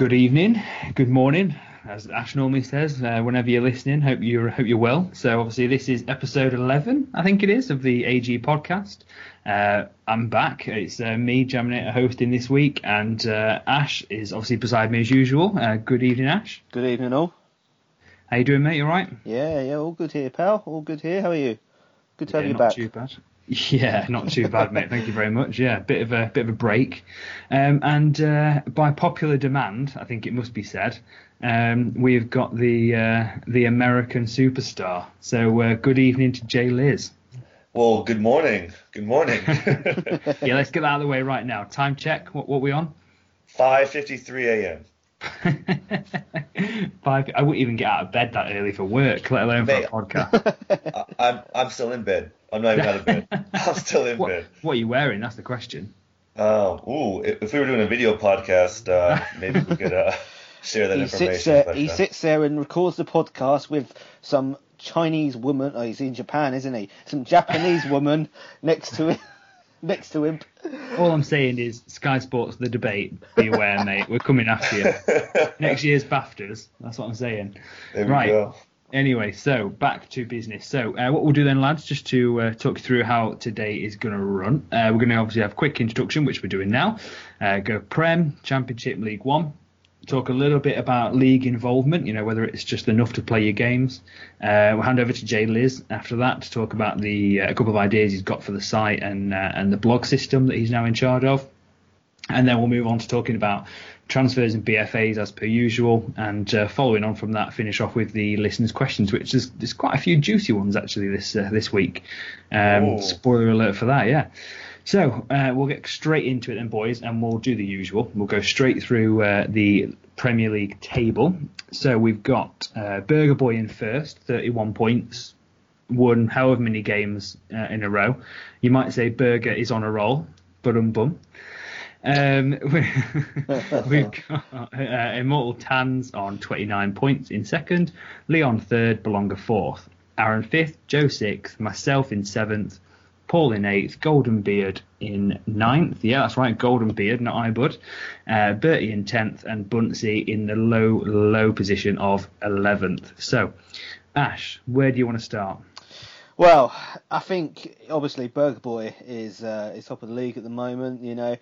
Good evening, good morning, as Ash normally says. Uh, whenever you're listening, hope you're hope you're well. So obviously this is episode 11, I think it is, of the AG podcast. Uh, I'm back. It's uh, me, Jaminator, hosting this week, and uh, Ash is obviously beside me as usual. Uh, good evening, Ash. Good evening, all. How you doing, mate? You all right? Yeah, yeah, all good here, pal. All good here. How are you? Good to have you not back. too bad. Yeah, not too bad, mate. Thank you very much. Yeah, bit of a bit of a break, um, and uh, by popular demand, I think it must be said, um, we've got the uh, the American superstar. So uh, good evening to Jay Liz. Well, good morning. Good morning. Yeah, let's get that out of the way right now. Time check. What what we on? 5:53 a.m. Five. I wouldn't even get out of bed that early for work, let alone for a podcast. I- I'm I'm still in bed. I'm not even out of bed. I'm still in what, bed. what are you wearing? That's the question. Um, ooh, if if we were doing a video podcast, uh, maybe we could uh, share that He information. sits there. He sits there and records the podcast with some Chinese woman. Oh, he's in Japan, isn't he? Some Japanese woman next to him. Next to him. All I'm saying is Sky Sports, the debate. Be aware, mate. We're coming after you. Next year's BAFTAs. That's what I'm saying. there we right. go. Anyway, so back to business. So uh, what we'll do then, lads, just to uh, talk through how today is going to run. Uh, we're going to obviously have a quick introduction, which we're doing now. Uh, go Prem, Championship, League One. Talk a little bit about league involvement. You know whether it's just enough to play your games. Uh, we'll hand over to Jay Liz after that to talk about the uh, a couple of ideas he's got for the site and and the blog system that he's now in charge of. And then we'll move on to talking about transfers and BFAs as per usual. And uh, following on from that, finish off with the listeners' questions, which is there's quite a few juicy ones actually this uh, this week. Um, spoiler alert for that, yeah. So uh, we'll get straight into it then, boys, and we'll do the usual. We'll go straight through uh, the Premier League table. So we've got uh, Burger Boy in first, 31 points, won however many games uh, in a row. You might say Burger is on a roll, but um bum. Um, we've got uh, Immortal Tans on 29 points in second, Leon third, Belonga fourth, Aaron fifth, Joe sixth, myself in seventh, Paul in eighth, Golden Beard in ninth. Yeah, that's right, Golden Beard, not iBud. Uh, Bertie in tenth, and Bunsey in the low, low position of eleventh. So, Ash, where do you want to start? Well, I think obviously Burger Boy is uh, is top of the league at the moment. You know,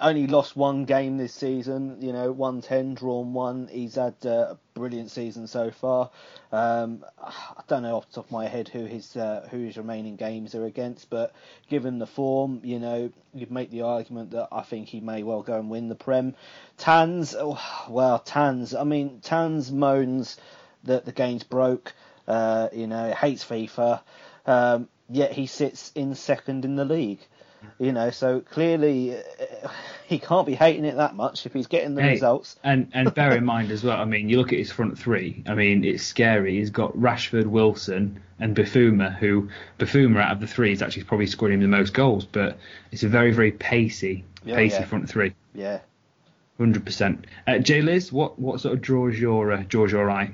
only lost one game this season. You know, one ten, drawn one. He's had uh, a brilliant season so far. Um, I don't know off the top of my head who his uh, who his remaining games are against, but given the form, you know, you'd make the argument that I think he may well go and win the Prem. Tans, oh, well, Tans. I mean, Tans moans that the game's broke. Uh, you know, hates FIFA. Um, yet he sits in second in the league. You know, so clearly uh, he can't be hating it that much if he's getting the Hey, results. And and bear in mind as well, I mean, you look at his front three. I mean, it's scary. He's got Rashford, Wilson, and Bafuma, who Bafuma out of the three is actually probably scoring him the most goals. But it's a very very pacey, Yeah, pacey yeah. front three, Yeah. hundred percent. Uh, Jay Liz, what what sort of draws your uh, draws your eye?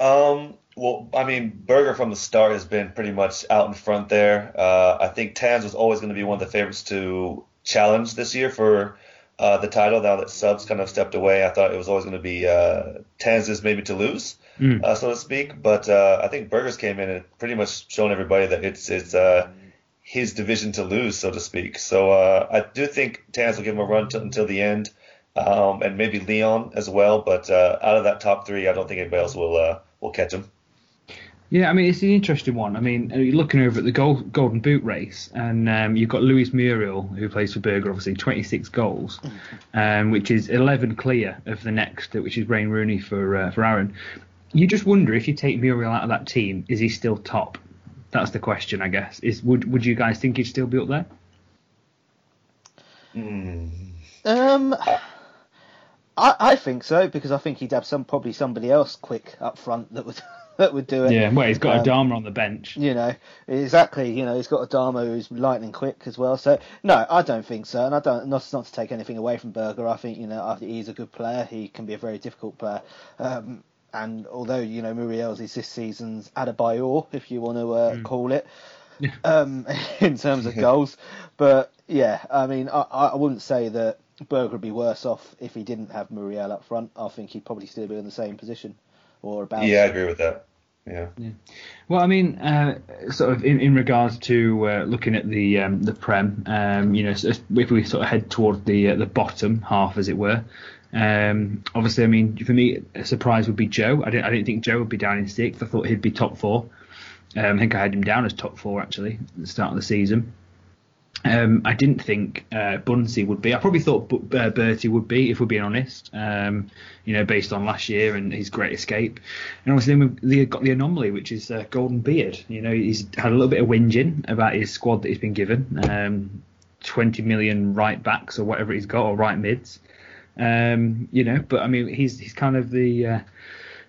Um, well, I mean, Berger from the start has been pretty much out in front there. Uh, I think Tans was always going to be one of the favorites to challenge this year for uh, the title. Now that Subs kind of stepped away, I thought it was always going to be uh, Tans's maybe to lose, Mm. uh, so to speak. But uh, I think Burgers came in and pretty much shown everybody that it's it's uh, his division to lose, so to speak. So uh, I do think Tans will give him a run t- until the end. Um, and maybe Leon as well, but uh, out of that top three, I don't think anybody else will uh, will catch him. Yeah, I mean it's an interesting one. I mean, uh, you're looking over at the gold, Golden Boot race, and um, you've got Luis Muriel who plays for Berger, obviously 26 goals, um, which is 11 clear of the next, uh, which is Wayne Rooney for uh, for Aaron. You just wonder if you take Muriel out of that team, is he still top? That's the question, I guess. Is would would you guys think he'd still be up there? Um, I, I think so because I think he'd have some probably somebody else quick up front that would that would do it. Yeah, well, he's got Um, Adama on the bench. You know, exactly. You know, he's got Adama who's lightning quick as well. So no, I don't think so. And I don't not not to take anything away from Berger. I think you know I think he's a good player. He can be a very difficult player. Um, and although you know Muriel's is this season's Adebayor, if you want to uh, call it, um, in terms of goals, but yeah, I mean I, I wouldn't say that Berger would be worse off if he didn't have Muriel up front. I think he'd probably still be in the same position or about. Yeah, I agree with that. Yeah. yeah. Well, I mean, uh, sort of in, in regards to uh, looking at the um, the prem, um, you know, if we sort of head toward the uh, the bottom half, as it were. Um, obviously, I mean, for me, a surprise would be Joe. I didn't, I didn't think Joe would be down in sixth. I thought he'd be top four. Um, I think I had him down as top four actually at the start of the season. Um, I didn't think uh, Bunsey would be. I probably thought B- uh, Bertie would be, if we're being honest. Um, you know, based on last year and his great escape, and obviously then we've got the anomaly, which is uh, Golden Beard. You know, he's had a little bit of whinging about his squad that he's been given. Um, 20 million right backs or whatever he's got, or right mids. Um, you know, but I mean, he's he's kind of the uh,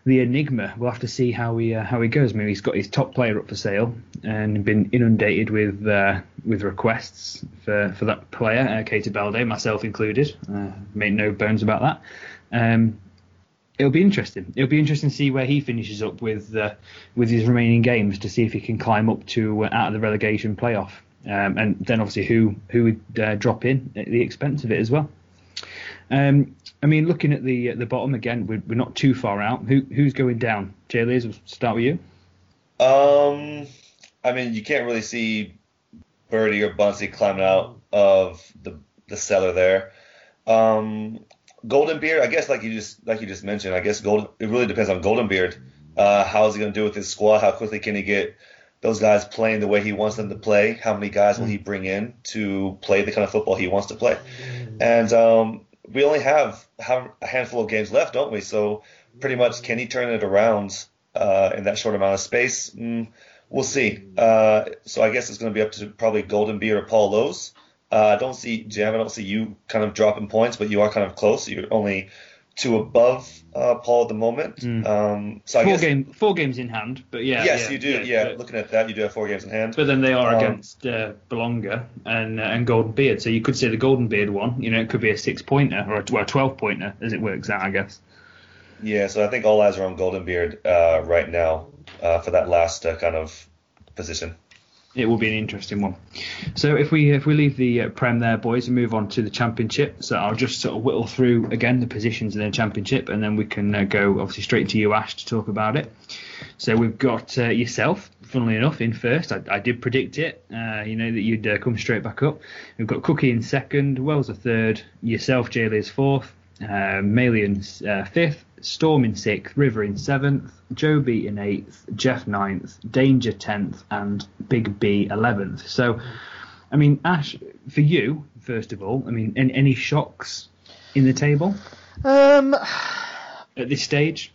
the enigma. We'll have to see how he uh, how he goes. I mean, he's got his top player up for sale and been inundated with uh, with requests for, for that player, uh, Keita Balde, myself included. Uh, made no bones about that. Um, it'll be interesting. It'll be interesting to see where he finishes up with uh, with his remaining games to see if he can climb up to uh, out of the relegation playoff, um, and then obviously who who would uh, drop in at the expense of it as well. Um, I mean, looking at the the bottom again, we're, we're not too far out. Who who's going down? Jay Liz, we'll start with you. Um, I mean, you can't really see Bertie or Bunsey climbing out of the the cellar there. Um, Golden Beard, I guess, like you just like you just mentioned, I guess Golden. It really depends on Golden Beard. Uh, how is he going to do with his squad? How quickly can he get those guys playing the way he wants them to play? How many guys will he bring in to play the kind of football he wants to play? And um, we only have have a handful of games left, don't we? So pretty much, can he turn it around uh, in that short amount of space? Mm, we'll see. Uh, so I guess it's going to be up to probably Golden Beard or Paul Lowe's. Uh, I don't see Jam. I don't see you kind of dropping points, but you are kind of close. You're only two above uh, Paul at the moment. Mm. Um, so I four guess, game, four games in hand, but yeah. Yes, yeah, you do. Yeah, yeah looking at that, you do have four games in hand. But then they are um, against uh, Bologna and uh, and Golden Beard, so you could say the Golden Beard one. You know, it could be a six pointer or a, well, a twelve pointer as it works out, I guess. Yeah, so I think all eyes are on Golden Beard uh, right now uh, for that last uh, kind of position it will be an interesting one. So if we if we leave the uh, Prem there, boys, and move on to the Championship. So I'll just sort of whittle through again the positions in the Championship, and then we can uh, go obviously straight to you, Ash, to talk about it. So we've got uh, yourself, funnily enough, in first. I, I did predict it. Uh, you know that you'd uh, come straight back up. We've got Cookie in second, Wells a third, yourself, Jaylee fourth, uh, Malian uh, fifth, Storm in sixth, River in seventh, Joby in eighth, Jeff ninth, Danger tenth, and Big B eleventh. So, I mean, Ash, for you, first of all, I mean, any, any shocks in the table? Um, at this stage?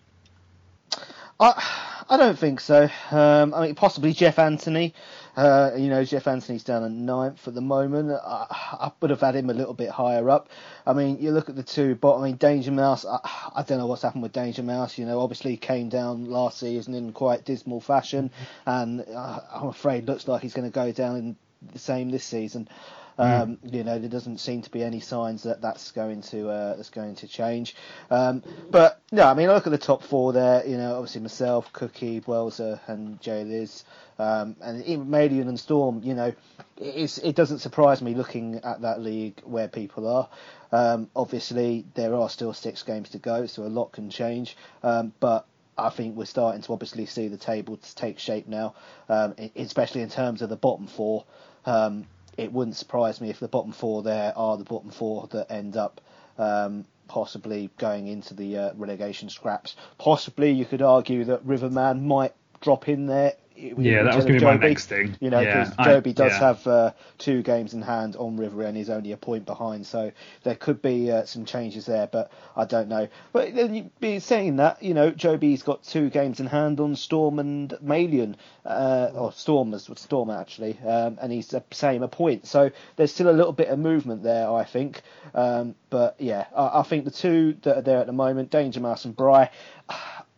I I don't think so. Um, I mean, possibly Jeff Anthony. Uh, you know, Jeff Anthony's down at ninth at the moment. I, I, would have had him a little bit higher up. I mean, you look at the two, but I mean, Danger Mouse. I, I don't know what's happened with Danger Mouse. You know, obviously he came down last season in quite dismal fashion, and uh, I'm afraid looks like he's going to go down in the same this season. Um, mm. You know, there doesn't seem to be any signs that that's going to uh, that's going to change. Um, but no, I mean, look at the top four there. You know, obviously myself, Cookie, Welser, and Jay Liz, um, and even Madian and Storm. You know, it doesn't surprise me looking at that league where people are. Um, obviously, there are still six games to go, so a lot can change. Um, but I think we're starting to obviously see the table take shape now, um, especially in terms of the bottom four. Um, it wouldn't surprise me if the bottom four there are the bottom four that end up um, possibly going into the uh, relegation scraps. Possibly you could argue that Riverman might drop in there yeah, that was going to be my next thing. You know, because yeah, Joby does yeah. have uh, two games in hand on River and he's only a point behind, so there could be uh, some changes there, but I don't know. But then you be saying that, you know, Joby's got two games in hand on Storm and Malian, uh, or Storm as Storm actually, um, and he's the same a point. So there's still a little bit of movement there, I think. Um, but yeah, I, I, think the two that are there at the moment, Danger Mouse and Bry.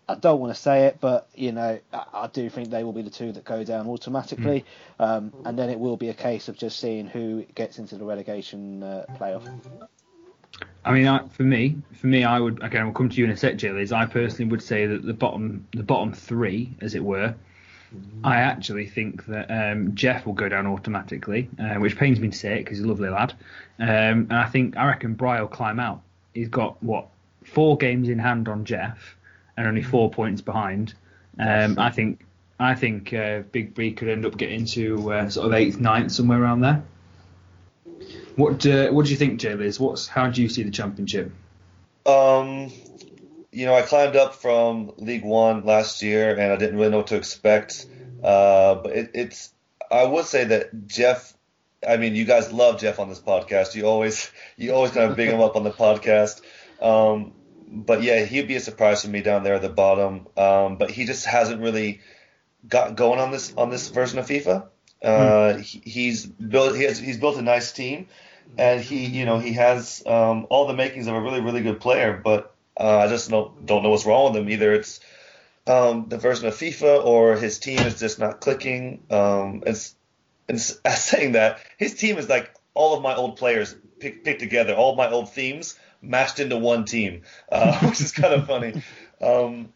I don't want to say it, but you know, I, do think they will be the two that go down automatically, mm. um, and then it will be a case of just seeing who gets into the relegation uh, playoff. I mean, I, for me, for me, I would again. We'll come to you in a sec, Jill. Is I personally would say that the bottom, the bottom three, as it were, I actually think that um, Jeff will go down automatically, uh, which pains me to say it because he's a lovely lad. Um, and I think I reckon Bry will climb out. He's got what four games in hand on Jeff, and only four points behind. Um, I think I think uh, Big Bree could end up getting to uh, sort of eighth, ninth, somewhere around there. What uh, what do you think, Jay Liz? What's how do you see the championship? Um, you know, I climbed up from League One last year, and I didn't really know what to expect. Uh, but it, it's I would say that Jeff. I mean, you guys love Jeff on this podcast. You always you always kind of big him up on the podcast. Um, but yeah, he'd be a surprise for me down there at the bottom. Um, but he just hasn't really got going on this on this version of FIFA. Uh, hmm. he, he's built he has, he's built a nice team, and he you know he has um, all the makings of a really really good player, but uh, I just don't don't know what's wrong with him. Either it's um, the version of FIFA or his team is just not clicking. Um, and, and saying that, his team is like all of my old players picked pick together, all of my old themes mashed into one team, uh, which is kind of funny. Um,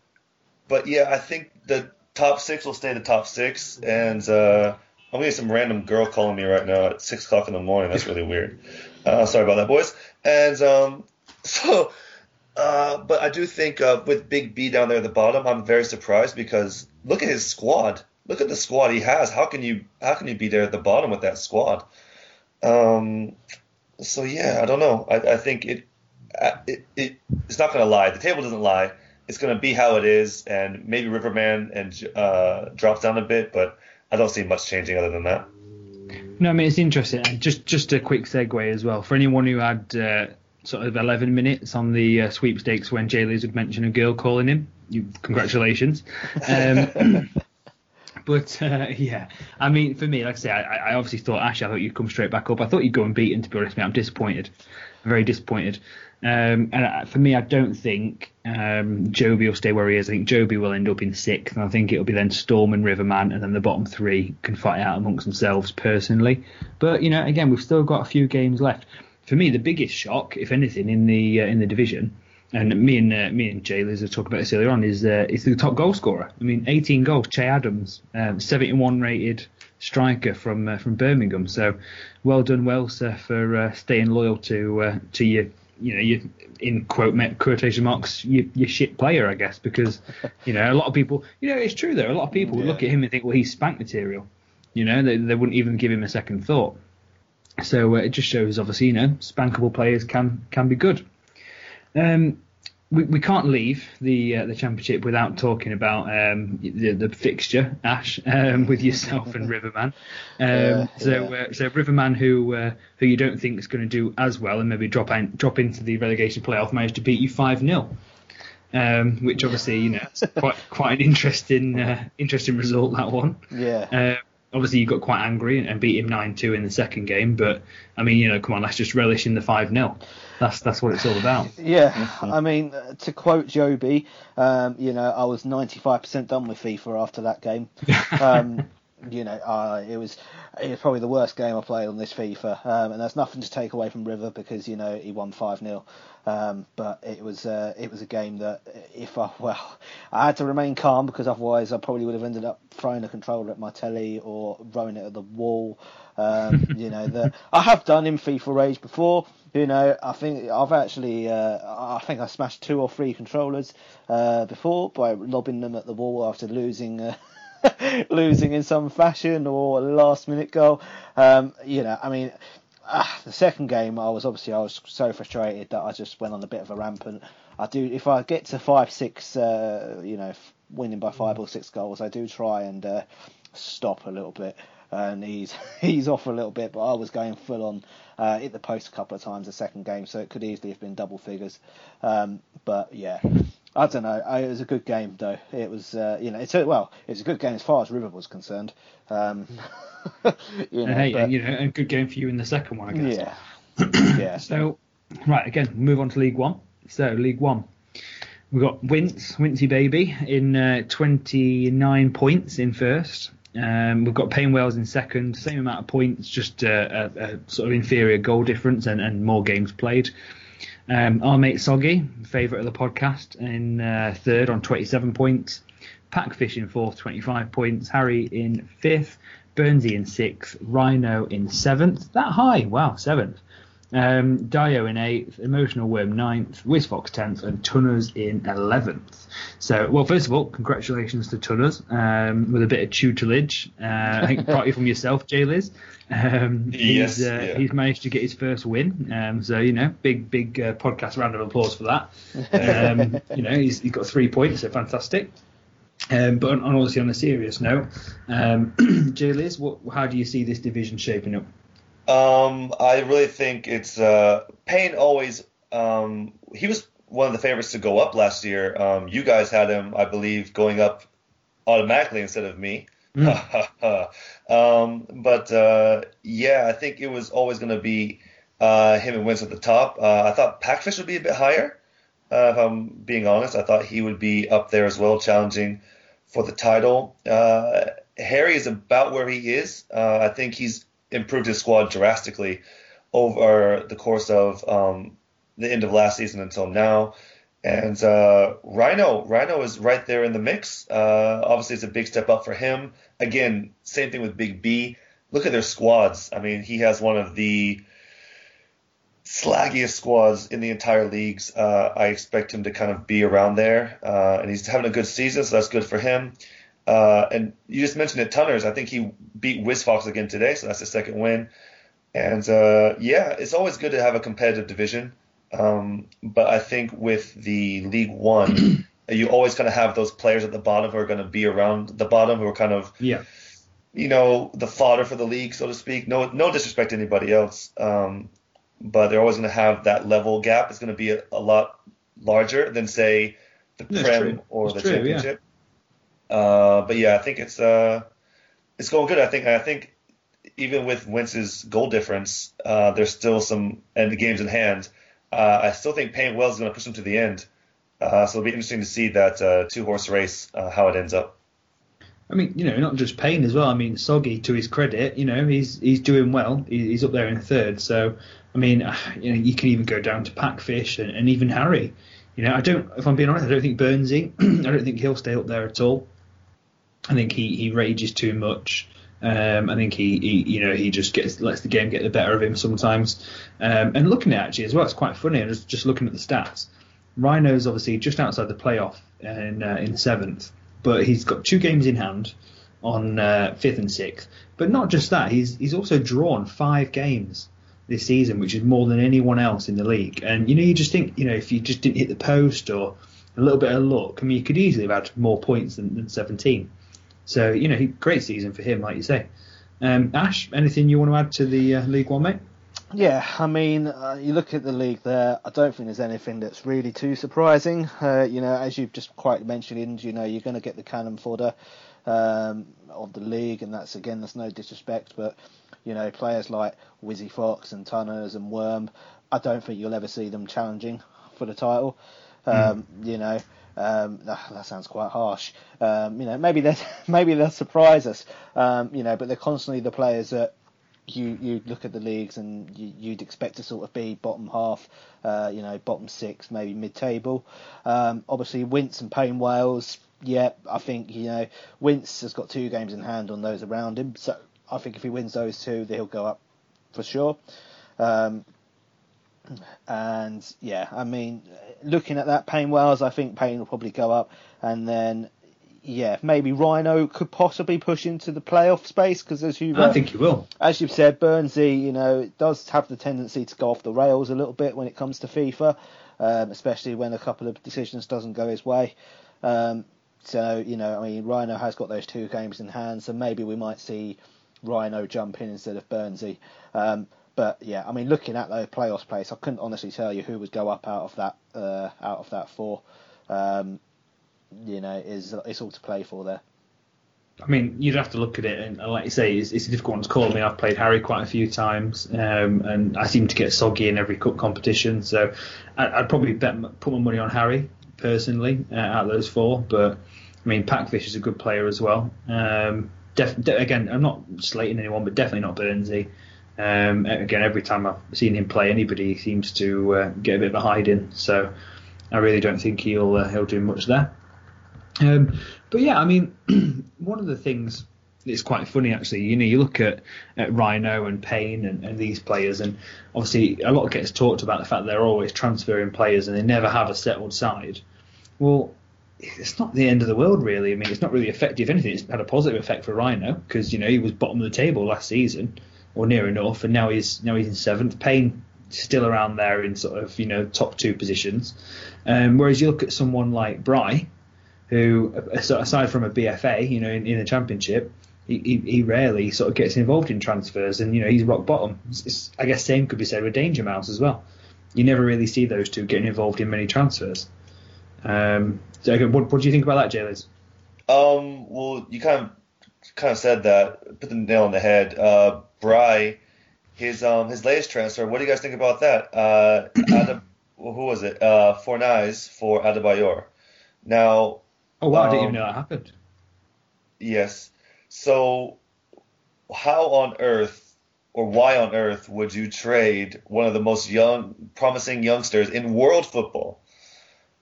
but yeah, I think the top six will stay the top six, and uh, I'm getting some random girl calling me right now at six o'clock in the morning. That's really weird. Uh, sorry about that, boys. And um, so uh, but I do think uh, with Big B down there at the bottom, I'm very surprised because look at his squad. Look at the squad he has. How can you how can you be there at the bottom with that squad? Um, so yeah, I don't know. I, I think it, it, it it's not going to lie. The table doesn't lie. It's going to be how it is, and maybe Riverman and uh, drops down a bit, but I don't see much changing other than that. No, I mean it's interesting. Just just a quick segue as well for anyone who had uh, sort of 11 minutes on the uh, sweepstakes when Jay would mention a girl calling him. You, congratulations. Um, but uh, yeah, I mean, for me, like I say, I, I, obviously thought Ash. I thought you'd come straight back up. I thought you'd go and beat him. To be honest, me, I'm disappointed. I'm very disappointed. Um, and for me, I don't think um, Joby will stay where he is. I think Joby will end up in sixth, and I think it'll be then Storm and Riverman, and then the bottom three can fight out amongst themselves personally. But you know, again, we've still got a few games left for me, the biggest shock, if anything, in the uh, in the division, and me and uh, me and Jay Liz have talked about this earlier on, is uh, is the top goal scorer. I mean, 18 goals. Che Adams, um, 71 rated striker from uh, from Birmingham. So, well done, Welser, for uh, staying loyal to uh, to your you know your in quote quotation marks your, your shit player, I guess, because you know a lot of people, you know, it's true though. A lot of people yeah. look at him and think, well, he's spank material. You know, they, they wouldn't even give him a second thought. So uh, it just shows, obviously, you know, spankable players can can be good. Um, we, we can't leave the uh, the championship without talking about um, the, the fixture, Ash, um, with yourself and Riverman. Um, so yeah. uh, so Riverman, who uh, who you don't think is going to do as well and maybe drop in, drop into the relegation playoff, managed to beat you five 0 um, which obviously you know quite quite an interesting uh, interesting result that one. Yeah. Uh, obviously you got quite angry and beat him nine two in the second game, but I mean, you know, come on, let's just relish in the five 0 That's that's what it's all about. Yeah, I mean, uh, to quote Joby, um, you know, I was ninety five percent done with FIFA after that game. Um, you know, uh, it was it was probably the worst game I played on this FIFA, um, and there's nothing to take away from River because you know he won five 0 um, but it was uh, it was a game that if I well I had to remain calm because otherwise I probably would have ended up throwing a controller at my telly or throwing it at the wall. Um, you know I have done in FIFA Rage before. You know I think I've actually uh, I think I smashed two or three controllers uh, before by lobbing them at the wall after losing. Uh, losing in some fashion or a last minute goal. Um, you know, I mean, ah, the second game, I was obviously I was so frustrated that I just went on a bit of a rampant. I do if I get to five six, uh, you know, winning by five or six goals, I do try and uh, stop a little bit and he's he's off a little bit. But I was going full on, uh, hit the post a couple of times the second game, so it could easily have been double figures. Um, but yeah, I don't know. I, it was a good game though. It was uh, you know it's a, well it's a good game as far as River was concerned. Um, you know, hey, but, you know, a good game for you in the second one, I guess. Yeah. yeah. So right again, move on to League One. So League One. We've got Wince, Wincy Baby, in uh, 29 points in first. Um, we've got Payne Wales in second, same amount of points, just uh, a, a, sort of inferior goal difference and, and more games played. Um, our mate Soggy, favourite of the podcast, in uh, third on 27 points. Packfish in fourth, 25 points. Harry in fifth. Burnsy in sixth. Rhino in seventh. That high? Wow, seventh. Um, Dio in eighth, Emotional Worm ninth, Wizfox tenth, and Tunners in eleventh. So, well, first of all, congratulations to Tunners um, with a bit of tutelage. Uh, I think partly from yourself, Jay Liz. Um, Yes, he's, uh, yeah. he's managed to get his first win. Um, so, you know, big, big uh, podcast round of applause for that. Um, you know, he's, he's got three points, so fantastic. Um, but on, on obviously on a serious note, um, Jay Liz, what, how do you see this division shaping up? Um, I really think it's uh, Payne always. Um, he was one of the favorites to go up last year. Um, you guys had him, I believe, going up automatically instead of me. um, but uh, yeah, I think it was always going to be uh, him and Wentz at the top. Uh, I thought Packfish would be a bit higher. Uh, if I'm being honest, I thought he would be up there as well, challenging for the title. Uh, Harry is about where he is. Uh, I think he's improved his squad drastically over the course of um, the end of last season until now. And uh, Rhino, Rhino is right there in the mix. Uh, obviously, it's a big step up for him. Again, same thing with Big B. Look at their squads. I mean, he has one of the slaggiest squads in the entire leagues. Uh, I expect him to kind of be around there, uh, and he's having a good season, so that's good for him. Uh, and you just mentioned it, Tunners. I think he beat WizFox again today, so that's his second win. And uh, yeah, it's always good to have a competitive division. Um, but I think with the League One, you always kind of have those players at the bottom who are going to be around the bottom, who are kind of Yeah. you know, the fodder for the league, so to speak. No, no disrespect to anybody else, um, but they're always going to have that level gap. It's going to be a, a lot larger than say the That's Prem true. or That's the true, yeah. Uh, but yeah, I think it's uh, it's going good. I think I think even with Wentz's goal difference, uh, there's still some and the games in hand. Uh, I still think Payne Wells is going to push him to the end. Uh, so it'll be interesting to see that two horse race how it ends up. I mean, you know, not just Payne as well. I mean, Soggy, to his credit, you know, he's he's doing well. He's up there in third. So, I mean, you know, you can even go down to Packfish and, and even Harry. You know, I don't. If I'm being honest, I don't think Burnsy. I don't think he'll stay up there at all. I think he, he rages too much. Um, I think he, he, you know, he just gets lets the game get the better of him sometimes. Um, and looking at it actually as well, it's quite funny. Just just looking at the stats, Rhino's obviously just outside the playoff in uh, in seventh, but he's got two games in hand on uh, fifth and sixth. But not just that, he's he's also drawn five games this season, which is more than anyone else in the league. And you know, you just think, you know, if you just didn't hit the post or a little bit of luck, I mean, you could easily have had more points than, than 17. So you know, he, great season for him, like you say. Um, Ash, anything you want to add to the uh, League One, mate? Yeah, I mean, uh, you look at the league there. I don't think there's anything that's really too surprising. Uh, you know, as you've just quite mentioned, you know, you're going to get the cannon fodder um, of the league, and that's again, that's no disrespect, but you know, players like Wizzy Fox and Tunners and Worm, I don't think you'll ever see them challenging for the title. Um, You know, um, that, that sounds quite harsh. Um, you know, maybe they maybe they'll surprise us. Um, you know, but they're constantly the players that you you look at the leagues and you, you'd expect to sort of be bottom half, uh, you know, bottom six, maybe mid-table. Um, obviously, Wince and Payne Wales. Yeah, I think you know Wince has got two games in hand on those around him, so I think if he wins those two, he'll go up for sure. Um, and yeah, I mean, looking at that, Payne Wells, I think Payne will probably go up, and then yeah, maybe Rhino could possibly push into the playoff space because as you I think he will. as you've said, Burnsy, you know, it does have the tendency to go off the rails a little bit when it comes to FIFA, um, especially when a couple of decisions doesn't go his way. Um, so, you know, I mean, Rhino has got those two games in hand, so maybe we might see Rhino jump in instead of Burnsy. Um, but yeah, I mean, looking at the playoffs place, I couldn't honestly tell you who would go up out of that uh, out of that four. Um, you know, is it's all to play for there. I mean, you'd have to look at it, and like you say, it's, it's a difficult one to call. I mean, I've played Harry quite a few times, um, and I seem to get soggy in every cup competition. So I, I'd probably bet put my money on Harry personally uh, out of those four. But I mean, Packfish is a good player as well. Um, def, de- again, I'm not slating anyone, but definitely not Burnsy. Um, again, every time I've seen him play anybody, he seems to uh, get a bit of a hiding. So I really don't think he'll uh, he'll do much there. Um, but yeah, I mean, one of the things it's quite funny actually. You know, you look at, at Rhino and Payne and, and, these players, and obviously a lot gets talked about the fact they're always transferring players and they never have a settled side. Well, it's not the end of the world really. I mean, it's not really effective. Anything, it's had a positive effect for Rhino because you know he was bottom of the table last season or near enough, and now he's now he's in seventh. Payne still around there in sort of you know top two positions. Um, whereas you look at someone like Bry, who aside from a BFA, you know, in, in the championship, he, he, rarely sort of gets involved in transfers, and you know he's rock bottom. It's, it's, I guess same could be said with Danger Mouse as well. You never really see those two getting involved in many transfers. Um, so what, what do you think about that, Jay Um, well, you kind of kind of said that, put the nail on the head. Uh, Bry, his um his latest transfer. What do you guys think about that? Uh, Adab, who was it? Uh, Fornals for Adebayor. Now. Oh wow! Um, I didn't even um, know that happened. Yes. So, how on earth or why on earth would you trade one of the most young, promising youngsters in world football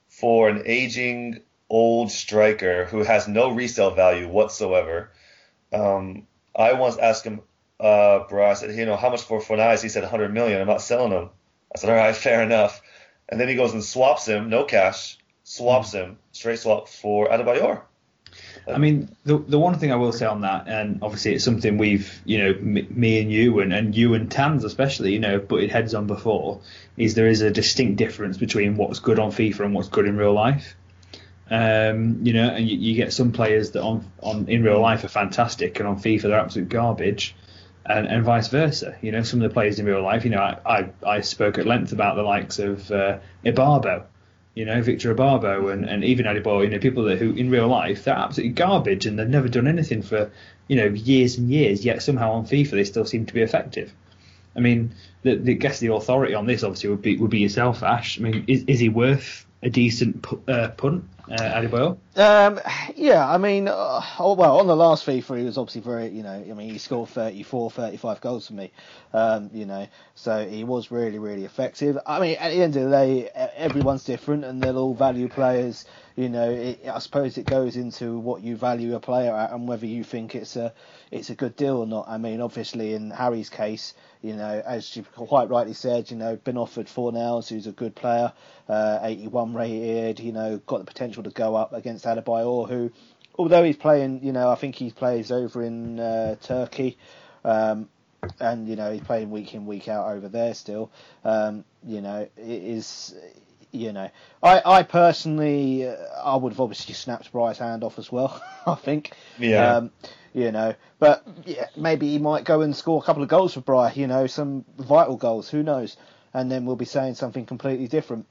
for an aging old striker who has no resale value whatsoever? Um, I once asked him, uh, bro, I said, you know, how much for Fornals? He said 100 million. I'm not selling him. I said, all right, fair enough. And then he goes and swaps him, no cash, swaps him, straight swap for Adebayor. I mean, the the one thing I will say on that, and obviously it's something we've, you know, me, me and you and, and you and Tans especially, you know, butted heads on before, is there is a distinct difference between what's good on FIFA and what's good in real life. Um, you know, and you, you, get some players that on on in real life are fantastic, and on FIFA they're absolute garbage, and, and vice versa. You know, some of the players in real life, you know, I I, I spoke at length about the likes of uh, Ibarbo you know, Victor Ibarbo and, and even Adebayor, you know, people that who in real life they're absolutely garbage and they've never done anything for, you know, years and years, yet somehow on FIFA they still seem to be effective. I mean, the, the I guess the authority on this obviously would be would be yourself, Ash. I mean, is, is he worth a decent uh, punt, uh? Um, yeah, I mean, uh, oh, well, on the last FIFA, he was obviously very, you know, I mean, he scored 34, 35 goals for me, um, you know, so he was really, really effective. I mean, at the end of the day, everyone's different and they'll all value players. You know, it, I suppose it goes into what you value a player at and whether you think it's a it's a good deal or not. I mean, obviously in Harry's case, you know, as you quite rightly said, you know, been offered four Fornals, who's a good player, uh, 81 rated, you know, got the potential to go up against Adebayor, who, although he's playing, you know, I think he plays over in uh, Turkey, um, and you know he's playing week in week out over there still. Um, you know, it is. You know, I, I personally, uh, I would have obviously snapped Bry's hand off as well. I think. Yeah. Um, you know. But yeah, maybe he might go and score a couple of goals for Bry, you know, some vital goals. Who knows? And then we'll be saying something completely different.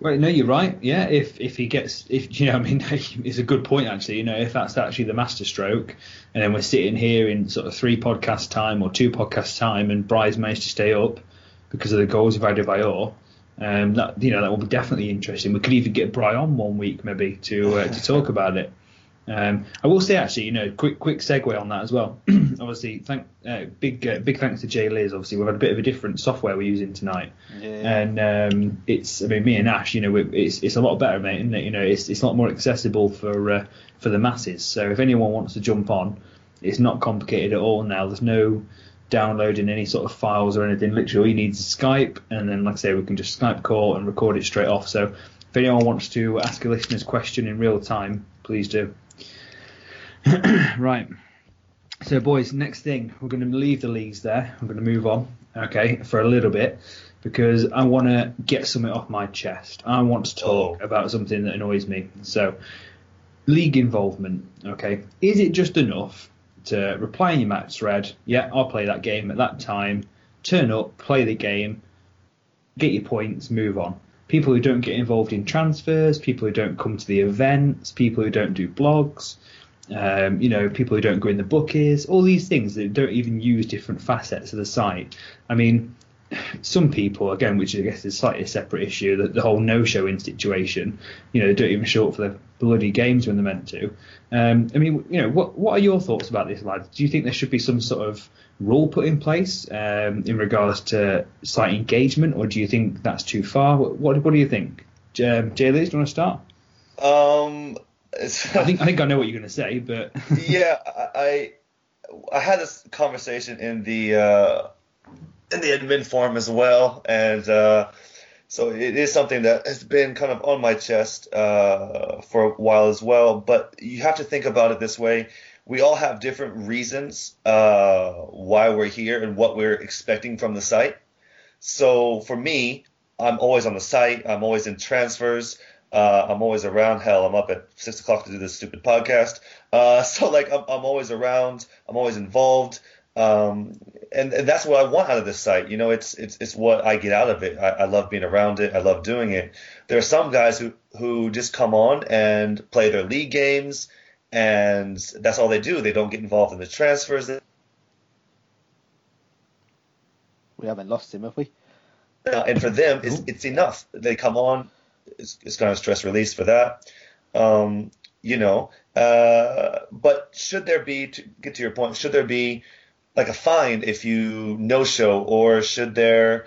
Well, no, you're right. Yeah, if if he gets, if you know, I mean, it's a good point actually. You know, if that's actually the master stroke, and then we're sitting here in sort of three podcast time or two podcast time, and Bry's managed to stay up because of the goals of Adebayor, um, that you know that will be definitely interesting. We could even get Bry on one week maybe to uh, to talk about it. Um, I will say actually, you know, quick quick segue on that as well. obviously, thank uh, big uh, big thanks to Jay Liz. Obviously, we've had a bit of a different software we're using tonight, yeah. and um, it's I mean me and Ash, you know, it's it's a lot better, mate, isn't it? You know, it's it's a lot more accessible for uh, for the masses. So if anyone wants to jump on, it's not complicated at all now. There's no downloading any sort of files or anything. Literally, all you need is Skype, and then like I say, we can just Skype call and record it straight off. So if anyone wants to ask a listener's question in real time, please do. right. So, boys, next thing, we're going to leave the leagues there. I'm going to move on, okay, for a little bit because I want to get something off my chest. I want to talk oh. about something that annoys me. So, league involvement, okay, is it just enough to reply in your match thread? Yeah, I'll play that game at that time. Turn up, play the game, get your points, move on. People who don't get involved in transfers, people who don't come to the events, people who don't do blogs, um, you know, people who don't go in the bookies, all these things that don't even use different facets of the site. I mean, some people, again, which I guess is slightly a separate issue, that the whole no-showing situation, you know, they don't even show up for the bloody games when they're meant to. Um, I mean, you know, what what are your thoughts about this, lads? Do you think there should be some sort of rule put in place um, in regards to site engagement, or do you think that's too far? What what, what do you think, um, Jay Liz? Do you want to start? Um, I think I think I know what you're going to say, but yeah, I I had this conversation in the uh, in the admin form as well, and uh, so it is something that has been kind of on my chest uh, for a while as well. But you have to think about it this way: we all have different reasons uh, why we're here and what we're expecting from the site. So for me, I'm always on the site. I'm always in transfers. Uh, I'm always around. Hell, I'm up at six o'clock to do this stupid podcast. Uh, so like, I'm, I'm always around. I'm always involved. Um, and, and that's what I want out of this site. You know, it's it's it's what I get out of it. I, I love being around it. I love doing it. There are some guys who who just come on and play their league games, and that's all they do. They don't get involved in the transfers. We haven't lost him, have we? Uh, and for them, it's, it's enough. They come on. It's, it's kind of stress release for that. Um, you know, uh, but should there be, to get to your point, should there be like a fine if you no show, or should there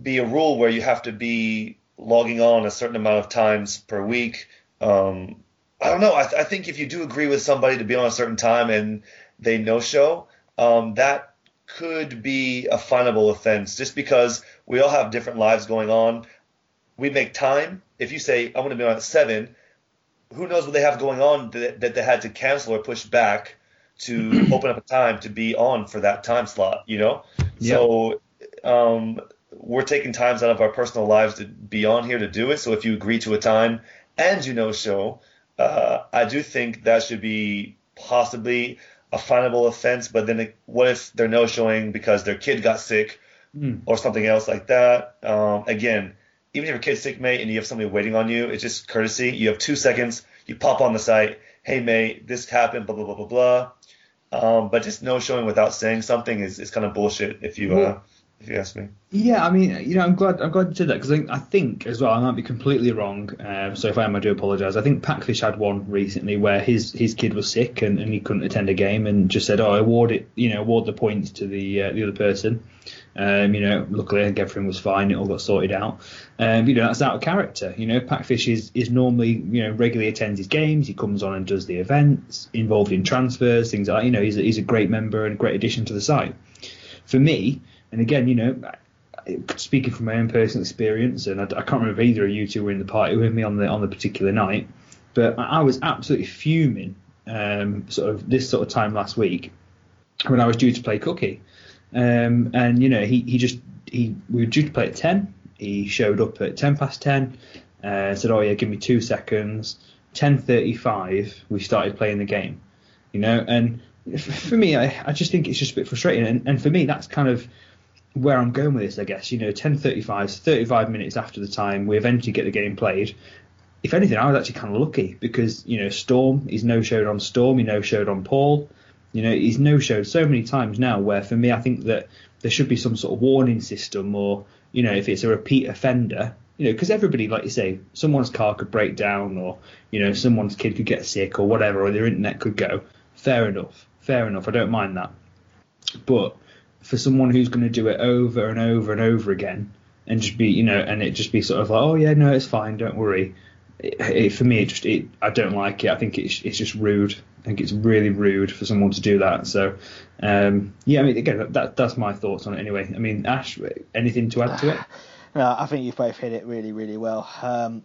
be a rule where you have to be logging on a certain amount of times per week? Um, I don't know. I, th- I, think if you do agree with somebody to be on a certain time and they no show, um, that could be a finable offense just because we all have different lives going on. We make time. If you say, I'm going to be on at seven, who knows what they have going on that, that they had to cancel or push back to open up a time to be on for that time slot, you know? Yep. So um, we're taking times out of our personal lives to be on here to do it. So if you agree to a time and you know show, uh, I do think that should be possibly a finable offense. But then it, what if they're no showing because their kid got sick mm. or something else like that? Um, again, even if your kid's sick, mate, and you have somebody waiting on you, it's just courtesy. You have two seconds. You pop on the site. Hey, mate, this happened. Blah blah blah blah blah. Um, but just no showing without saying something is, is kind of bullshit. If you uh, if you ask me. Yeah, I mean, you know, I'm glad I'm glad you said that because I, I, think as well I might be completely wrong. Uh, so if I am, I do apologise. I think Packfish had one recently where his his kid was sick and, and he couldn't attend a game and just said, "Oh, I award it, you know, award the points to the uh, the other person." Um, you know, luckily I think everything was fine. It all got sorted out. Um, you know, that's out of character. You know, Packfish is, is normally, you know, regularly attends his games. He comes on and does the events, involved in transfers, things like that. You know, he's a, he's a great member and a great addition to the site. For me, and again, you know, speaking from my own personal experience, and I, I can't remember either of you two were in the party with me on the on the particular night, but I was absolutely fuming, um, sort of this sort of time last week when I was due to play Cookie, um, and you know he he just he we were due to play at ten. He showed up at ten past ten, uh, said, "Oh yeah, give me two seconds." Ten thirty-five, we started playing the game, you know, and for me, I, I just think it's just a bit frustrating, and, and for me, that's kind of where I'm going with this, I guess. You know, 10:35, so 35 minutes after the time we eventually get the game played. If anything, I was actually kind of lucky because you know Storm, he's no showed on Storm, he no showed on Paul. You know, he's no showed so many times now. Where for me, I think that there should be some sort of warning system, or you know, if it's a repeat offender, you know, because everybody, like you say, someone's car could break down, or you know, someone's kid could get sick, or whatever, or their internet could go. Fair enough, fair enough. I don't mind that, but for someone who's going to do it over and over and over again and just be, you know, and it just be sort of like, oh yeah, no, it's fine, don't worry. It, it, for me, it just, it, I don't like it. I think it's, it's just rude. I think it's really rude for someone to do that. So, um, yeah, I mean, again, that, that's my thoughts on it anyway. I mean, Ash, anything to add to it? No, I think you've both hit it really, really well. Um,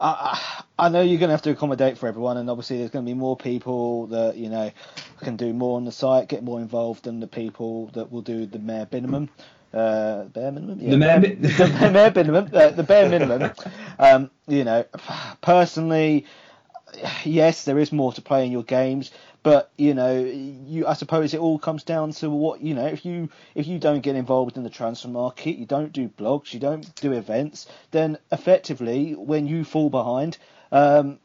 I, I know you're going to have to accommodate for everyone, and obviously there's going to be more people that you know can do more on the site, get more involved than the people that will do the bare minimum. Uh, bare minimum, yeah, the, bare, the bare minimum, uh, the bare minimum. Um, you know, personally, yes, there is more to play in your games, but you know, you I suppose it all comes down to what you know. If you if you don't get involved in the transfer market, you don't do blogs, you don't do events, then effectively, when you fall behind, um,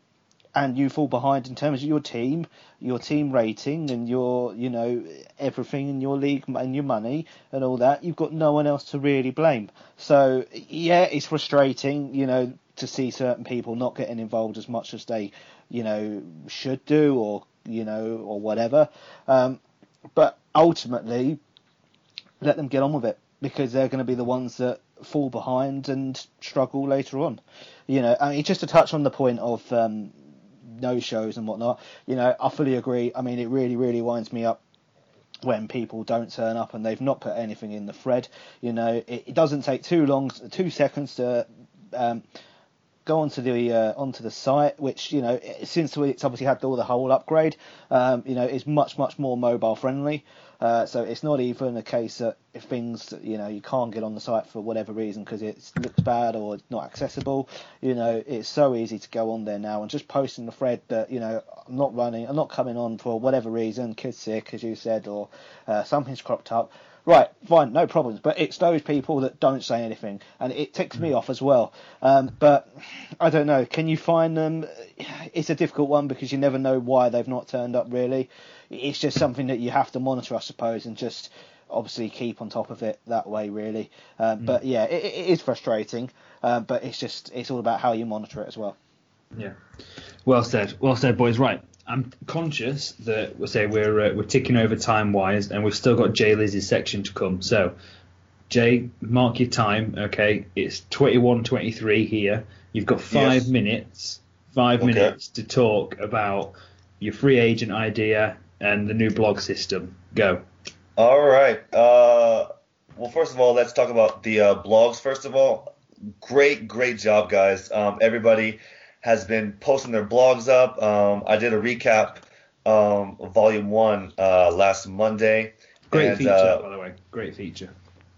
and you fall behind in terms of your team, your team rating, and your you know everything in your league and your money and all that, you've got no one else to really blame. So yeah, it's frustrating, you know, to see certain people not getting involved as much as they you know should do or you know or whatever. Um, but ultimately, let them get on with it because they're going to be the ones that fall behind and struggle later on. You know, I mean, just to touch on the point of um, no shows and whatnot, you know, I fully agree. I mean, it really, really winds me up when people don't turn up and they've not put anything in the thread. You know, it, it doesn't take too long, two seconds to um, go onto the uh, onto the site, which you know, since it's obviously had all the whole upgrade, um, you know, is much much more mobile friendly. Uh, so it's not even a case that if things, you know, you can't get on the site for whatever reason because it looks bad or not accessible. You know, it's so easy to go on there now and just post in the thread that, you know, I'm not running, I'm not coming on for whatever reason, kid's sick, as you said, or uh, something's cropped up. Right, fine, no problems. But it's those people that don't say anything, and it ticks me off as well. Um, but I don't know. Can you find them? It's a difficult one because you never know why they've not turned up. Really, it's just something that you have to monitor, I suppose, and just obviously keep on top of it that way. Really, um, mm. but yeah, it, it is frustrating. Uh, but it's just it's all about how you monitor it as well. Yeah. Well said. Well said, boys. Right. I'm conscious that we'll say we're uh, we're ticking over time wise, and we've still got Jay Liz's section to come. So, Jay, mark your time. Okay, it's 21:23 here. You've got five yes. minutes. Five okay. minutes to talk about your free agent idea and the new blog system. Go. All right. Uh, well, first of all, let's talk about the uh, blogs. First of all, great, great job, guys. Um, everybody has been posting their blogs up. Um, I did a recap um, volume one uh, last Monday. Great and, feature, uh, by the way. Great feature.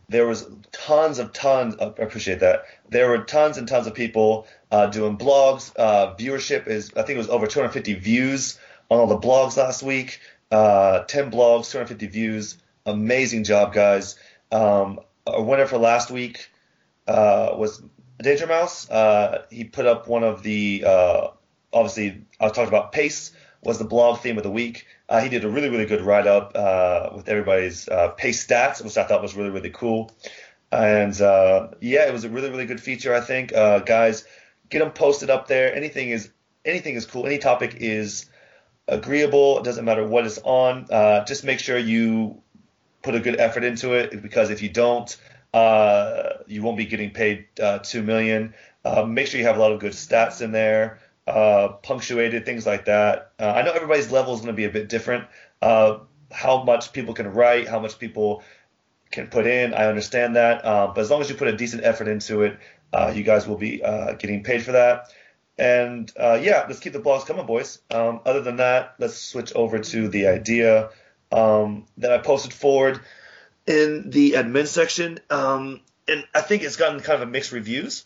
There was tons of tons. Of, I appreciate that. There were tons and tons of people uh, doing blogs. Uh, viewership is, I think it was over 250 views on all the blogs last week. Uh, 10 blogs, 250 views. Amazing job, guys. Um, a winner for last week uh, was Danger Mouse, uh, he put up one of the uh, obviously I talked about pace was the blog theme of the week. Uh, he did a really really good write up uh, with everybody's uh, pace stats, which I thought was really really cool. And uh, yeah, it was a really really good feature. I think guys get them posted up there. Anything is anything is cool. Any topic is agreeable. It doesn't matter what it's on. just make sure you put a good effort into it because if you don't, uh, you won't be getting paid uh, two million. Uh, make sure you have a lot of good stats in there, uh, punctuated things like that. Uh, I know everybody's level is going to be a bit different. How much people can write, how much people can put in, I understand that. but as long as you put a decent effort into it, you guys will be getting paid for that. And yeah, let's keep the blogs coming, boys. Um, other than that, let's switch over to the idea um, that I posted forward in the admin section, um, and I think it's gotten kind of a mixed reviews.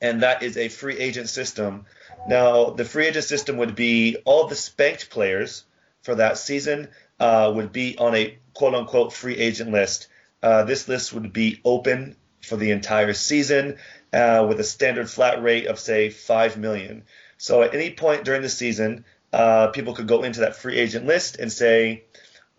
And that is a free agent system. Now, the free agent system would be all the spanked players for that season uh, would be on a quote unquote free agent list. Uh, this list would be open for the entire season uh, with a standard flat rate of say five million. So at any point during the season, uh, people could go into that free agent list and say,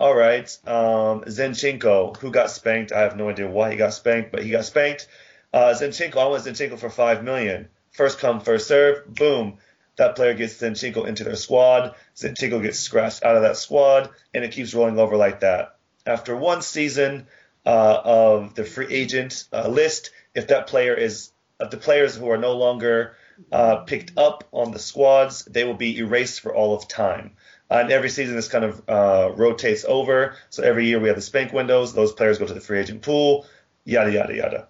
all right, um, Zinchenko, who got spanked. I have no idea why he got spanked, but he got spanked. Uh, Zinchenko, I want Zinchenko for five million. First come, first serve. Boom. That player gets Zinchenko into their squad. Zinchenko gets scratched out of that squad, and it keeps rolling over like that. After one season uh, of the free agent uh, list, if that player is, if the players who are no longer uh, picked up on the squads, they will be erased for all of time. And every season, this kind of uh, rotates over. So every year we have the spank windows. Those players go to the free agent pool. Yada yada yada.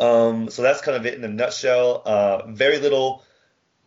Um, so that's kind of it in a nutshell. Uh, very little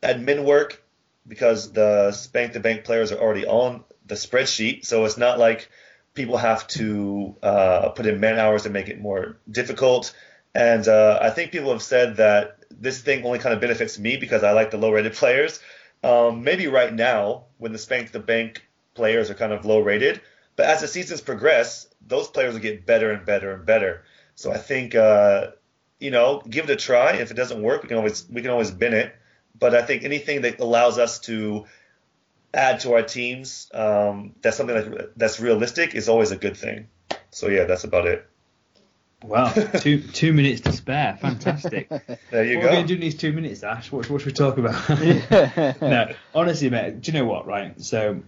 admin work because the spank the bank players are already on the spreadsheet. So it's not like people have to uh, put in man hours to make it more difficult. And uh, I think people have said that this thing only kind of benefits me because I like the low rated players. Um, maybe right now, when the Spank the Bank players are kind of low rated, but as the seasons progress, those players will get better and better and better. So I think, uh, you know, give it a try. If it doesn't work, we can always we can always bin it. but I think anything that allows us to add to our teams, um, that's something that, that's realistic is always a good thing. So yeah, that's about it. Wow, two two minutes to spare. Fantastic. There you what go. are we going to do in these two minutes, Ash? What, what should we talk about? no, honestly, mate. Do you know what? Right. So,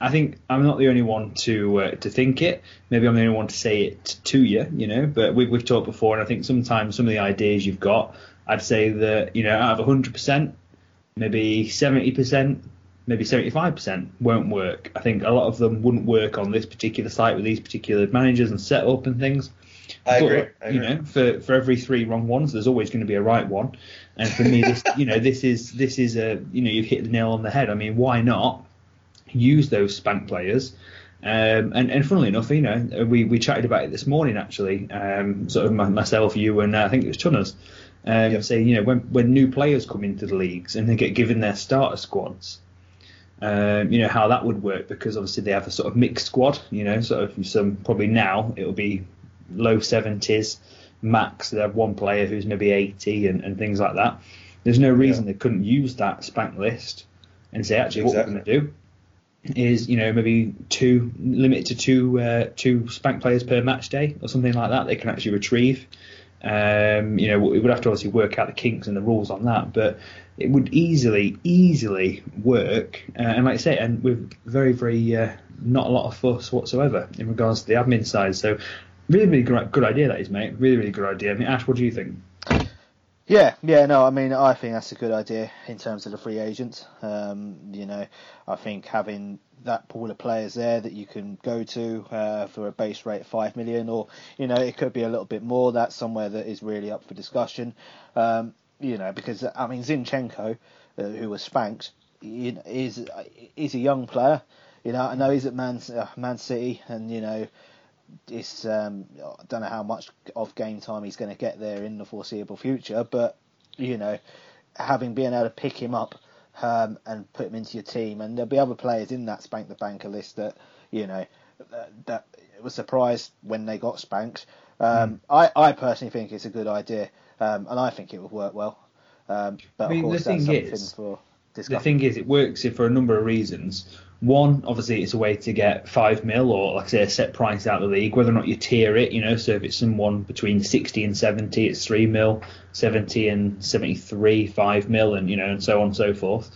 I think I'm not the only one to uh, to think it. Maybe I'm the only one to say it to you. You know, but we've we've talked before, and I think sometimes some of the ideas you've got, I'd say that you know, out of 100 percent, maybe 70 percent. Maybe 75% won't work. I think a lot of them wouldn't work on this particular site with these particular managers and setup and things. I But, agree. I You agree. know, for for every three wrong ones, there's always going to be a right one. And for me, this you know this is this is a you know you've hit the nail on the head. I mean, why not use those spank players? Um, and and funnily enough, you know, we, we chatted about it this morning actually. Um, sort of my, myself, you, and uh, I think it was Tunners. Um, Yep. Say you know when when new players come into the leagues and they get given their starter squads. Um, you know how that would work because obviously they have a sort of mixed squad. You know, sort of some probably now it'll be low 70s max. They have one player who's maybe 80 and, and things like that. There's no reason they couldn't use that spank list and say actually what we're going to do is you know maybe two limit to two uh, two spank players per match day or something like that. They can actually retrieve. Um, you know, we would have to obviously work out the kinks and the rules on that, but it would easily, easily work. Uh, and like I say, and with very, very uh, not a lot of fuss whatsoever in regards to the admin side. So, really, really good, good idea that is, mate. Really, really good idea. I mean, Ash, what do you think? Yeah, yeah, no, I mean, I think that's a good idea in terms of the free agents. Um, you know, I think having that pool of players there that you can go to uh, for a base rate of five million, or you know, it could be a little bit more. That's somewhere that is really up for discussion. Um, you know, because I mean, Zinchenko, uh, who was spanked, is is a young player. You know, I know he's at Man uh, Man City, and you know, it's um, I don't know how much of game time he's going to get there in the foreseeable future, but you know, having been able to pick him up um, and put him into your team, and there'll be other players in that spank the banker list that you know that, that was surprised when they got spanked. Um, I I personally think it's a good idea, um, and I think it would work well. Um, but I mean, of course, the that's thing is- The thing is, it works for a number of reasons. One, obviously, it's a way to get five mil or, like I say, a set price out of the league. Whether or not you tier it, you know, so if it's someone between 60 and 70, it's three mil, 70 and 73, five mil, and you know, and so on and so forth.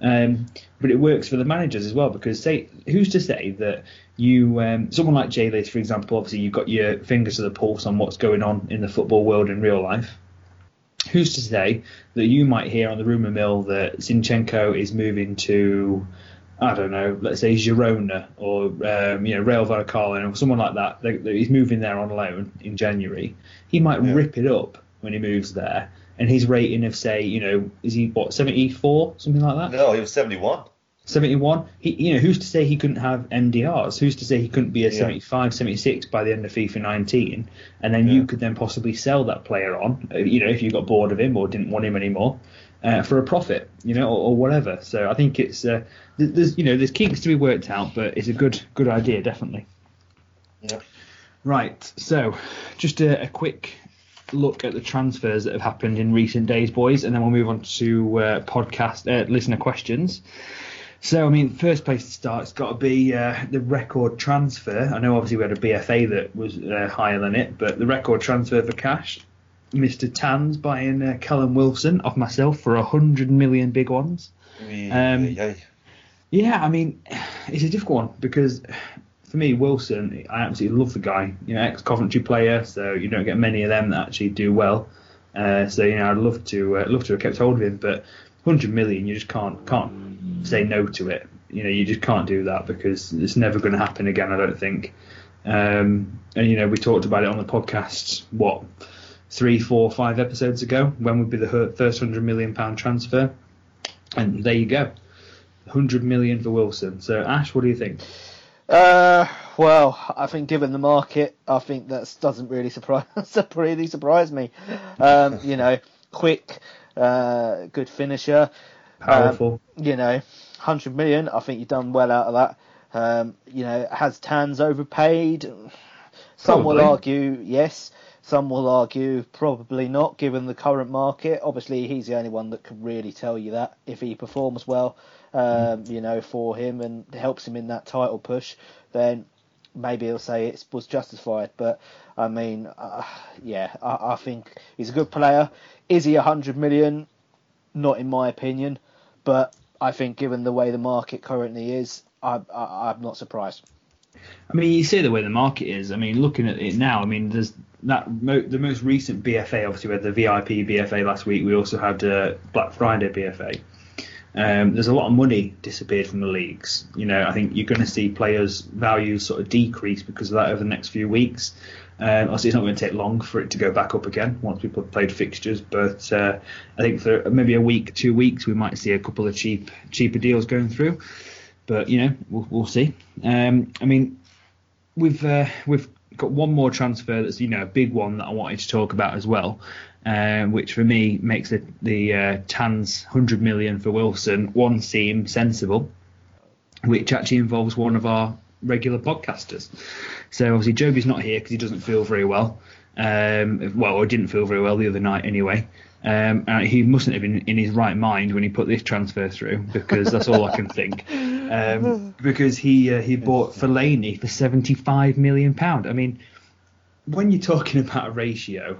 Um, but it works for the managers as well because say, who's to say that you, um, someone like Jay Lace, for example, obviously you've got your fingers to the pulse on what's going on in the football world in real life who's to say that you might hear on the rumour mill that Zinchenko is moving to, I don't know, let's say Girona or um, you know Real Vallecano or someone like that he's moving there on loan in January. He might Yeah. rip it up when he moves there, and his rating of say, you know, is he what 74 something like that? No, he was 71. 71. He, you know, who's to say he couldn't have MDRs? Who's to say he couldn't be a Yeah. 75, 76 by the end of FIFA 19? And then Yeah. you could then possibly sell that player on, uh, you know, if you got bored of him or didn't want him anymore, uh, for a profit, you know, or, or whatever. So I think it's uh, there's you know there's kinks to be worked out, but it's a good good idea definitely. Yeah. Right. So just a, a quick look at the transfers that have happened in recent days, boys, and then we'll move on to uh, podcast uh, listener questions. So, I mean, first place to start, it's got to be uh, the record transfer. I know obviously we had a BFA that was uh, higher than it, but the record transfer for cash, Mr. Tans buying uh, Callum Wilson off myself for a hundred million big ones. Um, yeah, Yeah, I mean, it's a difficult one because for me, Wilson, I absolutely love the guy. You know, ex Coventry player, so you don't get many of them that actually do well. Uh, so you know, I'd love to uh, love to have kept hold of him, but 100 million, you just can't can't say no to it. You know, you just can't do that because it's never going to happen again. I don't think. Um, and you know, we talked about it on the podcast. What three, four, five episodes ago? When would be the first 100 million pound transfer? And there you go. 100 million for Wilson. So, Ash, what do you think? Uh, well, I think given the market, I think that doesn't really surprise really surprise me. Um, you know, quick, uh, good finisher. Powerful. Um, you know, hundred million. I think you've done well out of that. Um, you know, has Tans overpaid? Some will argue yes. Some will argue probably not, given the current market. Obviously, he's the only one that can really tell you that if he performs well, um, you know, for him and helps him in that title push, then maybe he'll say it was justified. But I mean, uh, yeah, I, I, think he's a good player. Is he a hundred million? Not in my opinion, but I think given the way the market currently is, I, I, I'm not surprised. I mean, you see the way the market is. I mean, looking at it now, I mean, there's that mo- the most recent BFA. Obviously, we had the VIP BFA last week. We also had uh, Black Friday BFA. Um, there's a lot of money disappeared from the leagues. You know, I think you're going to see players' values sort of decrease because of that over the next few weeks. Um, obviously, it's not going to take long for it to go back up again once people have played fixtures. But uh, I think for maybe a week, two weeks, we might see a couple of cheap, cheaper deals going through. But you know, we'll, we'll see. Um, I mean, we've uh, we've got one more transfer that's you know a big one that I wanted to talk about as well, uh, which for me makes the the uh, Tans 100 million for Wilson one seem sensible, which actually involves one of our regular podcasters. So obviously Joby's not here because he doesn't feel very well. Um, well, or didn't feel very well the other night anyway. Um, he mustn't have been in his right mind when he put this transfer through because that's all I can think. Um, because he uh, he bought Fellaini for 75 million pound. I mean, when you're talking about a ratio,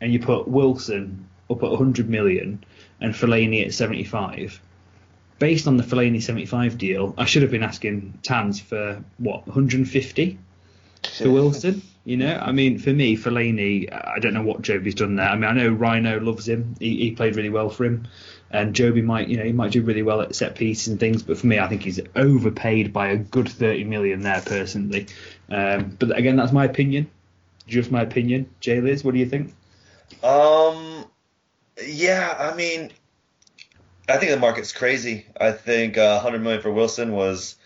and you put Wilson up at 100 million and Fellaini at 75, based on the Fellaini 75 deal, I should have been asking Tans for what 150 for Wilson. You know, I mean, for me, Fellaini, I don't know what Joby's done there. I mean, I know Rhino loves him. He, he played really well for him, and Joby might, you know, he might do really well at set pieces and things. But for me, I think he's overpaid by a good 30 million there, personally. Um, but again, that's my opinion. Just my opinion. Jay Liz, what do you think? Um, yeah, I mean, I think the market's crazy. I think uh, 100 million for Wilson was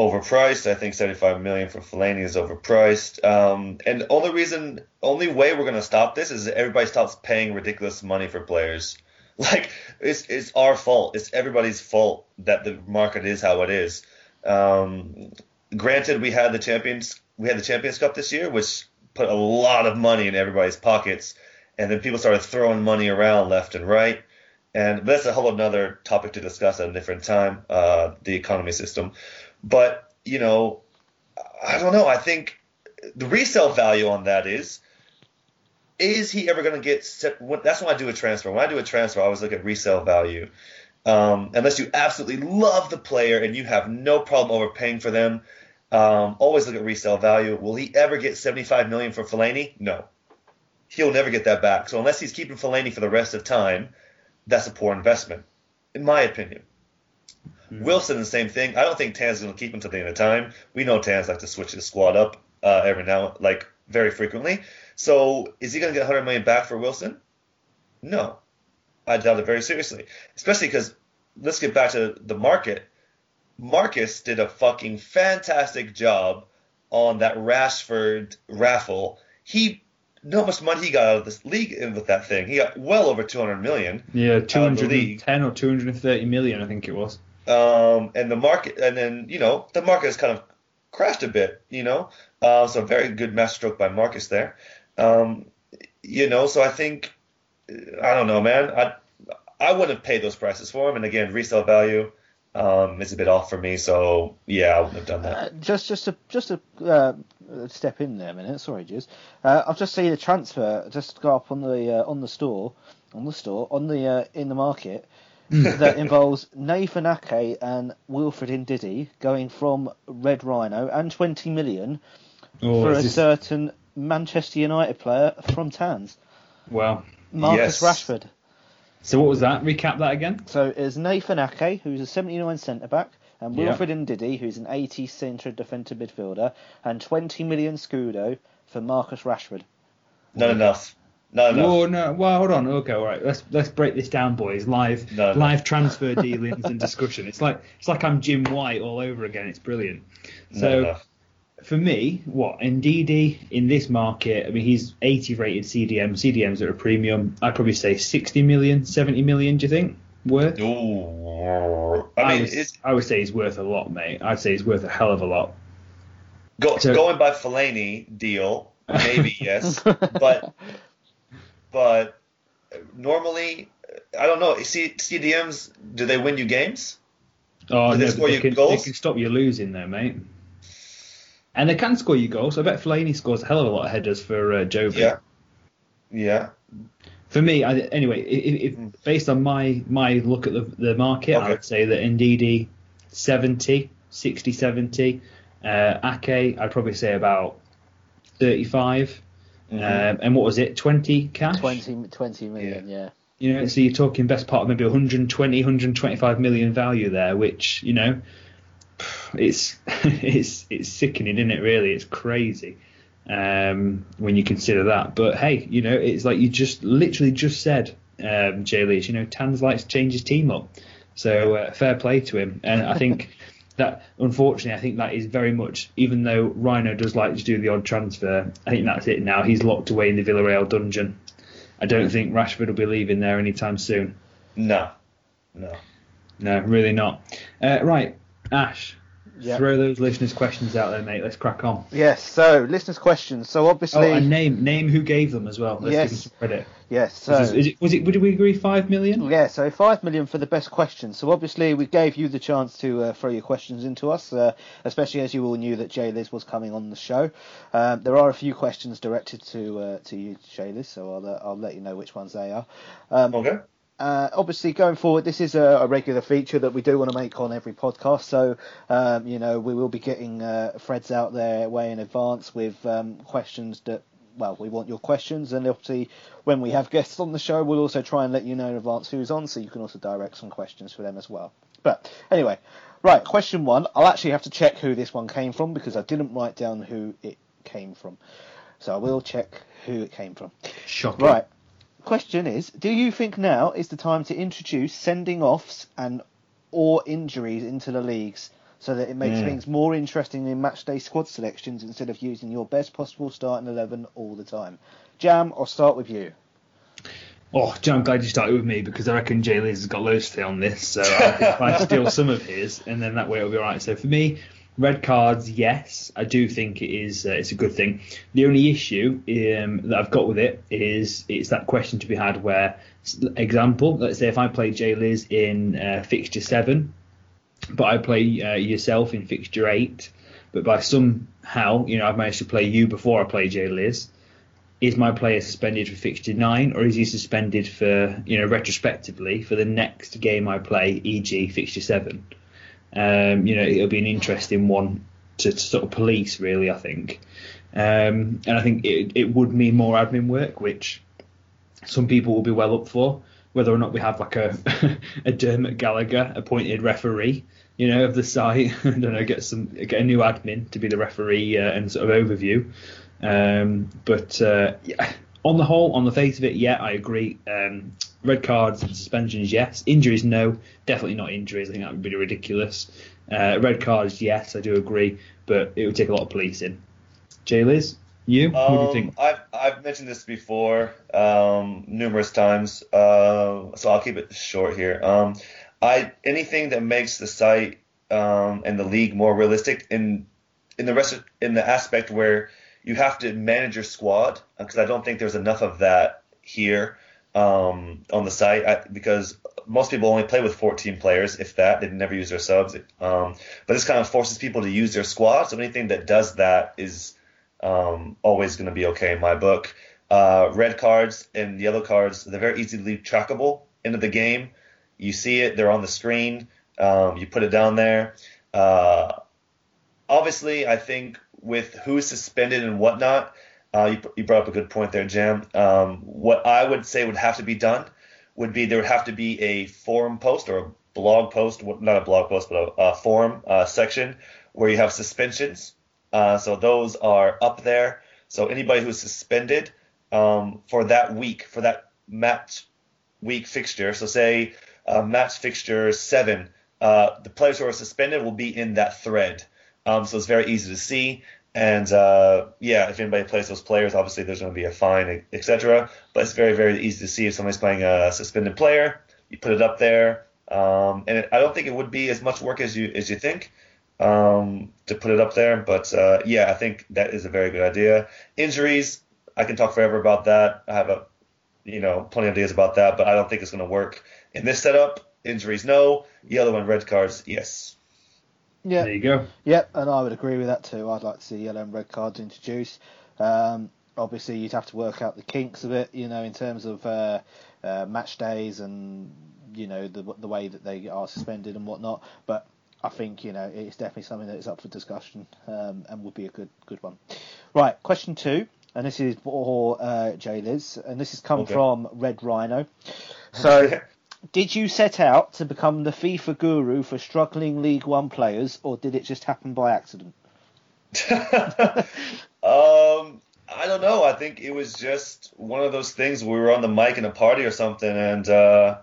overpriced. I think 75 million for Fellaini is overpriced. Um, and only reason, only way we're gonna stop this is everybody stops paying ridiculous money for players. Like it's it's our fault. It's everybody's fault that the market is how it is. Um, granted, we had the champions, we had the Champions Cup this year, which put a lot of money in everybody's pockets, and then people started throwing money around left and right. And that's a whole another topic to discuss at a different time, uh, the economy system. But, you know, I don't know. I think the resale value on that is is he ever going to get set, that's when I do a transfer. When I do a transfer, I always look at resale value. Um, unless you absolutely love the player and you have no problem overpaying for them, um, always look at resale value. Will he ever get 75 million for Fellaini? No. He'll never get that back. So unless he's keeping Fellaini for the rest of time, that's a poor investment, in my opinion. Mm-hmm. Wilson, the same thing. I don't think Tans going to keep him to the end of time. We know Tans like to switch the squad up uh, every now, like very frequently. So is he going to get 100 million back for Wilson? No, I doubt it very seriously. Especially because let's get back to the market. Marcus did a fucking fantastic job on that Rashford raffle. He know how much money he got out of this league with that thing. He got well over 200 million. Yeah, 210 or 230 million, I think it was. Um, and the market, and then you know the market has kind of crashed a bit. You know, uh, so very good masterstroke by Marcus there. Um, you know, so I think I don't know, man. I I wouldn't have paid those prices for him. And again, resale value um, is a bit off for me. So yeah, I wouldn't have done that. Uh, just just a just a uh, step in there a minute. Sorry, Juice. Uh, I've just seen a transfer just go up on the uh, on the store on the store on the uh, in the market. Hmm. that involves Nathan Ake and Wilfred Ndidi going from Red Rhino and 20 million oh, for a this... certain Manchester United player from Tans. Wow. Marcus yes. Rashford. So what was that? Recap that again. So it's Nathan Ake, who's a 79 centre back, and Wilfred yep. Ndidi, who's an 80 centre defensive midfielder, and 20 million scudo for Marcus Rashford. Not enough. No, no. Whoa, no. Well, hold on. Okay, all right. Let's let's break this down, boys. Live, no, live no. transfer dealings and discussion. It's like it's like I'm Jim White all over again. It's brilliant. So, no, for me, what Ndidi in this market? I mean, he's 80 rated CDM. CDMs are a premium. I'd probably say 60 million, 70 million. Do you think worth? Ooh, I mean, I would, I would say he's worth a lot, mate. I'd say he's worth a hell of a lot. Go, so, going by Fellaini deal, maybe yes, but but normally I don't know. See, CDMs do they win you games? Oh, Do they no, score you can, goals? they can stop you losing there, mate. And they can score you goals. I bet Fellaini scores a hell of a lot of headers for uh, Joby. Yeah, yeah. For me, I, anyway, if, if, based on my my look at the, the market, Okay. I would say that Ndidi 70, 60, 70. Uh, Ake, I'd probably say about 35. Mhm. Um, and what was it, 20 cash? 20, 20 million, yeah. You know, so you're talking best part of maybe 120, 125 million value there, which you know, it's it's it's sickening, isn't it? Really, it's crazy um, when you consider that. But hey, you know, it's like you just literally just said, um, Jay Leach. You know, Tans likes to change his team up, so uh, fair play to him. And I think that, unfortunately, I think that is very much. Even though Rhino does like to do the odd transfer, I think that's it now. He's locked away in the Villarreal dungeon. I don't think Rashford will be leaving there anytime soon. No, no. No, really not. Uh, right, Ash, Yeah. throw those listeners' questions out there, mate. Let's crack on. Yes, so listeners' questions. So Oh, obviously, and name name who gave them as well. Let's Yes. give them some credit. yes, so Is it, is it, was it? Did we agree five million? Yeah, so five million for the best questions. So obviously we gave you the chance to uh, throw your questions into us, uh, especially as you all knew that Jay Liz was coming on the show. Um, there are a few questions directed to uh, to you, Jay Liz, so I'll uh, I'll let you know which ones they are. Um, Okay. Uh, obviously, going forward, this is a, a regular feature that we do want to make on every podcast. So, um, you know, we will be getting uh, threads out there way in advance with um, questions that, well, we want your questions. And obviously, when we have guests on the show, we'll also try and let you know in advance who's on, so you can also direct some questions for them as well. But anyway, right, question one. I'll actually have to check who this one came from because I didn't write down who it came from. So I will check who it came from. Shocking. Right. Question is, do you think now is the time to introduce sending offs and or injuries into the leagues so that it makes Mm. things more interesting in matchday squad selections instead of using your best possible starting eleven all the time? Jam, I'll start with you. Oh, Jam, I'm glad you started with me because I reckon Jay Liz has got loads to say on this. So I I steal some of his, and then that way it'll be all right. So for me, red cards, yes, I do think it is. Uh, it's a good thing. The only issue um, that I've got with it is it's that question to be had where, example, let's say if I play Jay Liz in uh, fixture seven, but I play uh, yourself in fixture eight, but by somehow, you know, I've managed to play you before I play Jay Liz is my player suspended for fixture nine, or is he suspended for, you know, retrospectively for the next game I play, e.g., fixture seven? Um, you know, it'll be an interesting one to, to sort of police, really. I think, um, and I think it, it would mean more admin work, which some people will be well up for. Whether or not we have like a a Dermot Gallagher appointed referee, you know, of the site. I don't know, get some get a new admin to be the referee uh, and sort of overview. Um, but uh, yeah, on the whole, on the face of it, yeah, I agree. Um, red cards and suspensions, yes. Injuries, no. Definitely not injuries. I think that would be ridiculous. Uh, red cards, yes, I do agree, but it would take a lot of policing. Jay Liz, you? what do you Um, think? I've I've mentioned this before um, numerous times, uh, so I'll keep it short here. Um, I anything that makes the site um, and the league more realistic in in the rest of, in the aspect where you have to manage your squad because I don't think there's enough of that here um, on the site I, because most people only play with 14 players, if that. They never use their subs. Um, but this kind of forces people to use their squad. So anything that does that is um, always going to be okay in my book. Uh, red cards and yellow cards, they're very easily trackable into the game. You see it, they're on the screen. Um, you put it down there. Uh, obviously, I think with who's suspended and whatnot, uh, you, you brought up a good point there, Jam. Um, what I would say would have to be done would be there would have to be a forum post or a blog post, not a blog post, but a, a forum uh, section where you have suspensions. Uh, so those are up there. So anybody who's suspended um, for that week, for that match week fixture, so say uh, match fixture seven, uh, the players who are suspended will be in that thread. Um, so it's very easy to see. And uh, yeah, if anybody plays those players, obviously there's going to be a fine, etc. But it's very, very easy to see if somebody's playing a suspended player. You put it up there, um, and it, I don't think it would be as much work as you as you think. um, to put it up there. But uh, yeah, I think that is a very good idea. Injuries, I can talk forever about that. I have a you know plenty of ideas about that, but I don't think it's going to work in this setup. Injuries, no. Yellow and red cards, yes. Yeah. There you go. Yep, and I would agree with that too. I'd like to see yellow and red cards introduced. Um, obviously, you'd have to work out the kinks of it, you know, in terms of uh, uh, match days and you know the the way that they are suspended and whatnot. But I think you know it's definitely something that is up for discussion um, and would be a good good one. Right, question two, and this is for uh, Jay Liz, and this has come Okay. from Red Rhino. So. Did you set out to become the FIFA guru for struggling League One players, or did it just happen by accident? um, I don't know. I think it was just one of those things. We were on the mic in a party or something, and uh,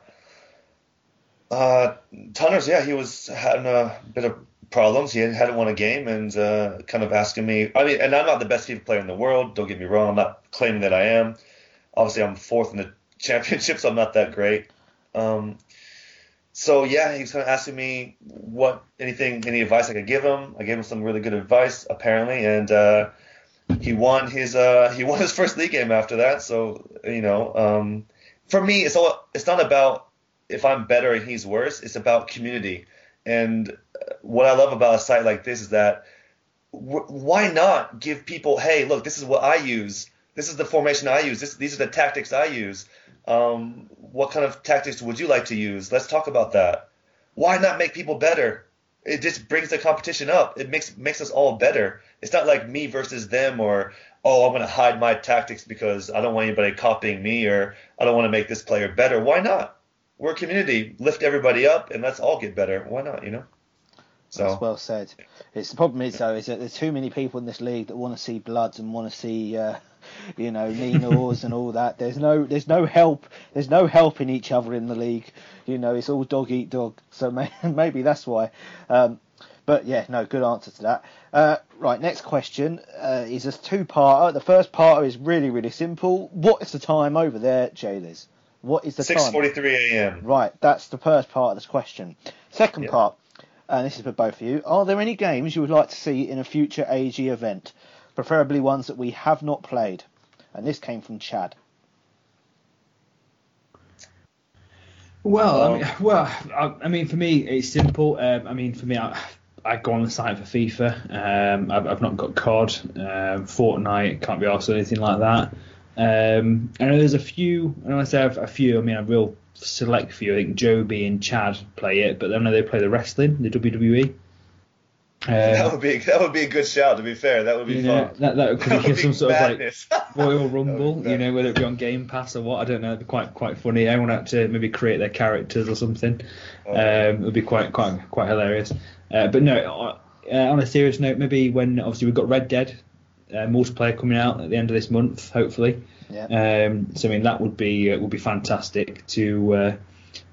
uh, Tunners, yeah, he was having a bit of problems. He hadn't won a game, and uh, kind of asking me. I mean, and I'm not the best FIFA player in the world. Don't get me wrong. I'm not claiming that I am. Obviously, I'm fourth in the championship, so I'm not that great. Um, so yeah, he was kind of asking me what anything, any advice I could give him. I gave him some really good advice apparently, and uh, he won his uh, he won his first league game after that. So you know, um, for me, it's all it's not about if I'm better and he's worse. It's about community. And uh, what I love about a site like this is that why not give people, hey, look, this is what I use. This is the formation I use. This, these are the tactics I use. Um, what kind of tactics would you like to use? Let's talk about that. Why not make people better? It just brings the competition up. It makes makes us all better. It's not like me versus them or oh I'm gonna hide my tactics because I don't want anybody copying me or I don't want to make this player better. Why not? We're a community. Lift everybody up and let's all get better. Why not? You know. So That's well said. It's the problem is though is that there's too many people in this league that want to see bloods and want to see uh, you know Ninos and all that. There's no there's no help there's no help in each other in the league. You know it's all dog eat dog. So may, maybe that's why. Um, but yeah, no, good answer to that. Uh, right, next question uh, is a two-parter. The first part is really, really simple. What is the time over there, Jay What is the time? 6:43 a.m. Right, that's the first part of this question. Second Yeah. part, and this is for both of you. Are there any games you would like to see in a future AG event, preferably ones that we have not played? And this came from Chad. Well, I mean, well, I, I mean, for me, it's simple. Um, I mean, for me, I, I go on the site for FIFA. Um, I've, I've not got COD, um, Fortnite, can't be asked or anything like that. Um, I know there's a few, and when I say a few, I mean a real select few. I think Joby and Chad play it, but then they play the wrestling, the WWE. That Um, would be that would be a good shout. To be fair, that would be you know, fun. that that could That be would some be sort of like. Royal Rumble, That you know, whether it be on Game Pass or what, I don't know. It'd be quite quite funny. Everyone had to maybe create their characters or something. Oh. Um, it would be quite quite quite hilarious. Uh, but no, uh, on a serious note, maybe when obviously we've got Red Dead uh, multiplayer coming out at the end of this month, hopefully. Yeah. Um, so I mean that would be uh, would be fantastic to uh,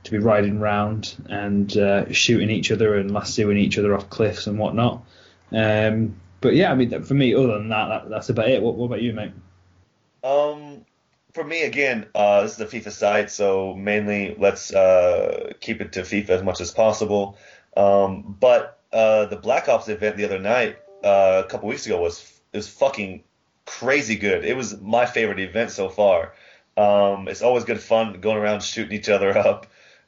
to be riding round and uh, shooting each other and lassoing each other off cliffs and whatnot. Um, but yeah, I mean for me, other than that, that that's about it. What, what about you, mate? Um, for me again, uh, this is the FIFA side, so mainly let's uh, keep it to FIFA as much as possible. Um, but uh, the Black Ops event the other night, uh, a couple weeks ago, was was fucking crazy good. It was my favorite event so far. Um, it's always good fun going around shooting each other up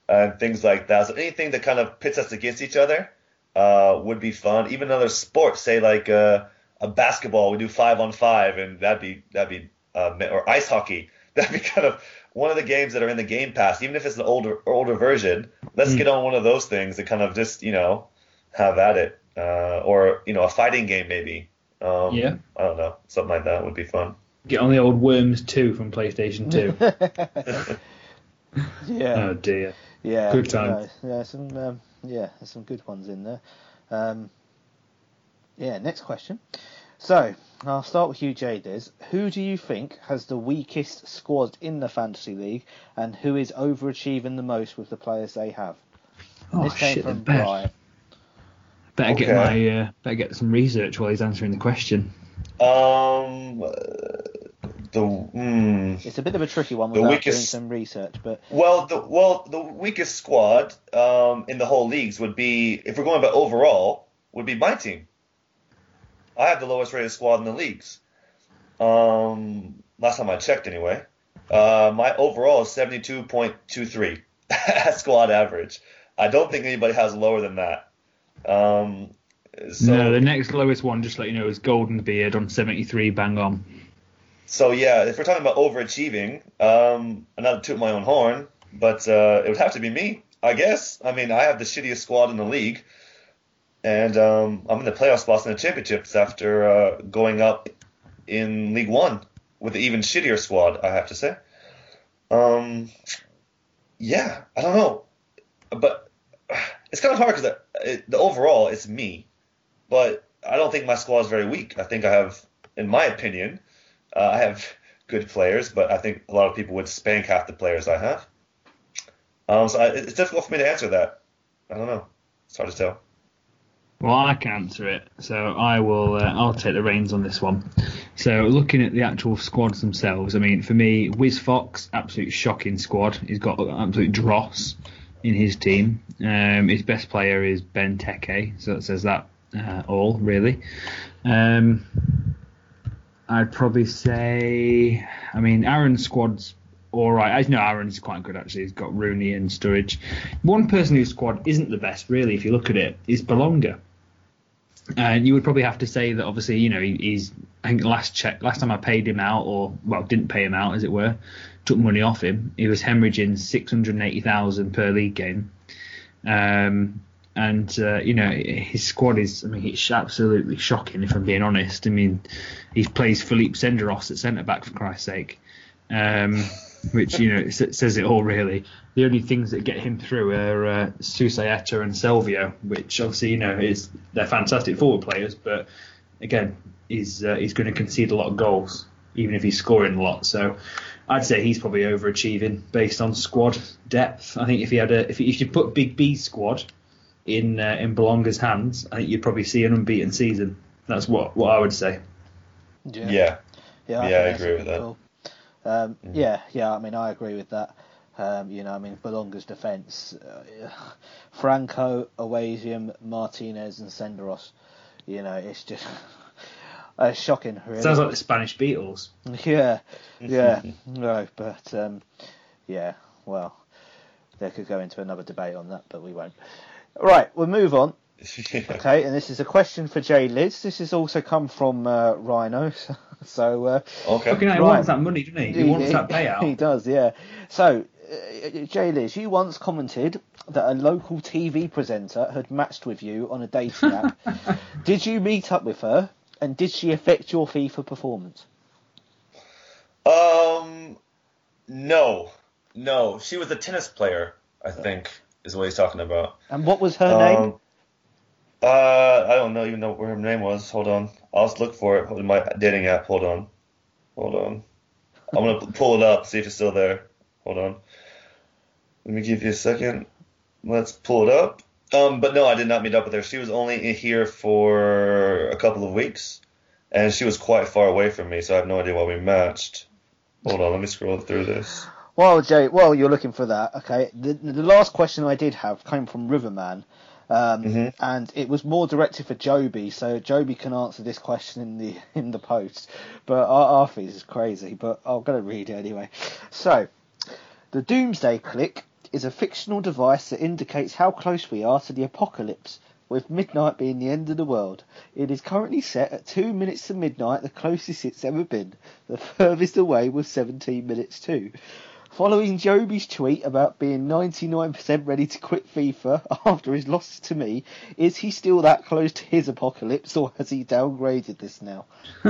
and things like that. So anything that kind of pits us against each other uh, would be fun. Even other sports, say like uh, a basketball, we do five on five, and that'd be that'd be uh, or ice hockey. That'd be kind of one of the games that are in the Game Pass, even if it's an older older version. Let's Mm. get on one of those things and kind of just you know have at it, uh, or you know a fighting game maybe. Um, Yeah. I don't know, something like that would be fun. Get on the old Worms 2 from PlayStation 2. yeah. oh dear. Yeah. good times. no, yeah. Some. Um, yeah. There's some good ones in there. Um, yeah. Next question. So I'll start with you, Jadis. Who do you think has the weakest squad in the fantasy league, and who is overachieving the most with the players they have? Oh this came shit, from better, Brian. better get my uh, better get some research while he's answering the question. Um, uh, the mm, It's a bit of a tricky one The without doing some research, but Well, the well the weakest squad um, in the whole leagues would be if we're going by overall would be my team. I have the lowest rated squad in the leagues. Um, last time I checked, anyway. Uh, my overall is 72.23 squad average. I don't think anybody has lower than that. Um, so, no, the next lowest one, just to let you know, is Golden Beard on 73 bang on. So yeah, if we're talking about overachieving, um, not to toot my own horn, but uh, it would have to be me, I guess. I mean, I have the shittiest squad in the league, and um, I'm in the playoff spots in the championships after uh, going up in League One with an even shittier squad, I have to say. Um, yeah, I don't know, but it's kind of hard because the, the overall it's me, but I don't think my squad is very weak. I think I have, in my opinion, uh, I have good players, but I think a lot of people would spank half the players I have. Um, so I, it's difficult for me to answer that. I don't know. It's hard to tell. Well, I can answer it, so I will. Uh, I'll take the reins on this one. So, looking at the actual squads themselves, I mean, for me, Wiz Fox, absolute shocking squad. He's got absolute dross in his team. Um, his best player is Benteke, so that says that uh, all really. Um, I'd probably say, I mean, Aaron's squad's all right. I know Aaron's quite good actually. He's got Rooney and Sturridge. One person whose squad isn't the best really, if you look at it, is Belonga. And you would probably have to say that obviously, you know, he's I think last check last time I paid him out or well didn't pay him out as it were, took money off him. He was hemorrhaging six hundred and eighty thousand per league game. Um, and uh, you know his squad is I mean it's absolutely shocking if I'm being honest. I mean he plays Philippe Senderos at centre back for Christ's sake, um, which you know says it all really. The only things that get him through are uh, Susaeta and Selvio, which obviously you know is they're fantastic forward players, but again he's uh, he's going to concede a lot of goals even if he's scoring a lot. So I'd say he's probably overachieving based on squad depth. I think if he had a if, he, if you put Big B squad in uh, in Belonga's hands, I think you'd probably see an unbeaten season. That's what what I would say. Yeah, yeah, yeah, I, yeah, I agree with that. Cool. Um, mm. Yeah, yeah, I mean, I agree with that. Um, you know, I mean, Belonga's defence: uh, Franco, Awasium, Martinez, and Senderos. You know, it's just uh, shocking. Really. Sounds like the Spanish Beatles. Yeah, yeah, no, but um, yeah, well, they could go into another debate on that, but we won't. Right, we'll move on. okay, and this is a question for Jay Liz. This has also come from uh, Rhino. So, uh, okay. Looking at, he right. wants that money, doesn't he? He, he wants that payout. He does, yeah. So, uh, Jay Liz, you once commented that a local TV presenter had matched with you on a dating app. did you meet up with her, and did she affect your FIFA performance? Um, no, no. She was a tennis player, I think is what he's talking about. And what was her um, name? Uh, I don't know even know where her name was. Hold on, I'll just look for it in my dating app. Hold on, hold on. I'm gonna pull it up, see if it's still there. Hold on. Let me give you a second. Let's pull it up. Um, but no, I did not meet up with her. She was only here for a couple of weeks, and she was quite far away from me, so I have no idea why we matched. Hold on, let me scroll through this. Well, Jay, well, you're looking for that. Okay. The, the last question I did have came from Riverman, um, mm-hmm. and it was more directed for Joby, so Joby can answer this question in the in the post. But Arthur's is crazy, but I'm going to read it anyway. So, the Doomsday Clock is a fictional device that indicates how close we are to the apocalypse with midnight being the end of the world. It is currently set at 2 minutes to midnight, the closest it's ever been. The furthest away was 17 minutes too. Following Joby's tweet about being 99% ready to quit FIFA after his loss to me, is he still that close to his apocalypse or has he downgraded this now?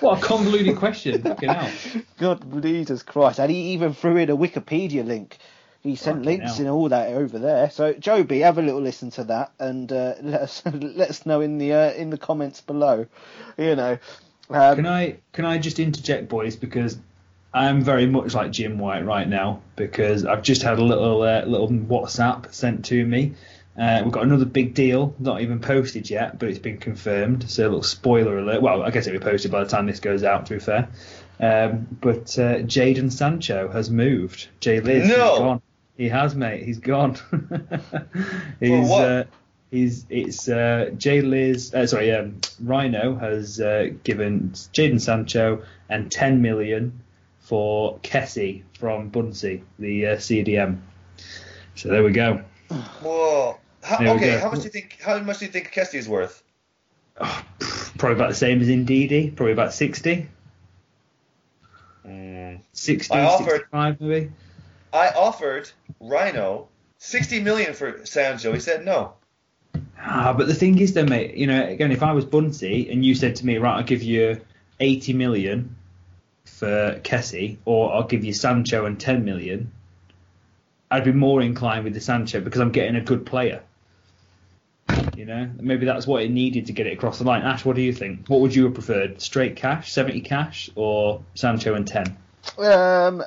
what a convoluted question. Fucking hell. God, Jesus Christ. And he even threw in a Wikipedia link. He sent Fucking links hell. and all that over there. So Joby, have a little listen to that and uh, let us let us know in the uh, in the comments below. You know. Um, can I can I just interject, boys, because I'm very much like Jim White right now because I've just had a little uh, little WhatsApp sent to me. Uh, we've got another big deal, not even posted yet, but it's been confirmed. So a little spoiler alert. Well, I guess it'll be posted by the time this goes out. To be fair, um, but uh, Jadon Sancho has moved. Jay Liz, no. gone. He has, mate. He's gone. he's uh, He's it's uh, Jay Liz. Uh, sorry, um, Rhino has uh, given Jadon Sancho and 10 million for Kessie from Bunsey, the uh, CDM. So there we go. Whoa. How, There okay, how much do you think? How much do you think Kessie is worth? Oh, probably about the same as Ndidi. Probably about 60. Mm. 60, I offered- 65 maybe. I offered Rhino sixty million for Sancho. He said no. Ah, but the thing is, though, mate. You know, again, if I was Bunsey and you said to me, right, I'll give you 80 million for Kessie, or I'll give you Sancho and 10 million, I'd be more inclined with the Sancho because I'm getting a good player. You know, maybe that's what it needed to get it across the line. Ash, what do you think? What would you have preferred? Straight cash, 70 cash, or Sancho and 10? Um,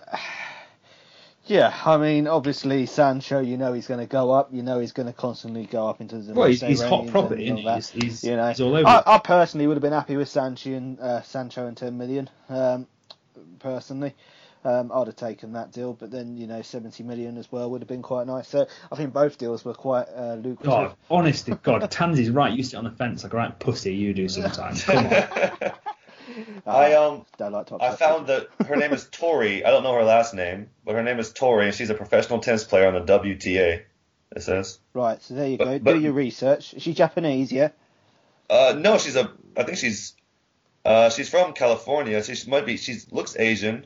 yeah, I mean, obviously Sancho, you know he's going to go up. You know he's going to constantly go up into the Well, he's, he's hot property, isn't he? He's, he's, you know, he's all over. I. I personally would have been happy with Sancho and uh, Sancho and 10 million. Um, personally, um, I'd have taken that deal, but then you know 70 million as well would have been quite nice. So I think both deals were quite uh, lucrative. God, honest to God, Tansy's right. You sit on the fence like a right pussy. You do sometimes. Come on. I um don't like I found that her name is Tori. I don't know her last name, but her name is Tori, and she's a professional tennis player on the WTA. It says. Right, so there you But- go. but- Do your research. Is she Japanese? Yeah. Uh, no, she's a. I think she's. Uh, she's from California. So she might be. She looks Asian,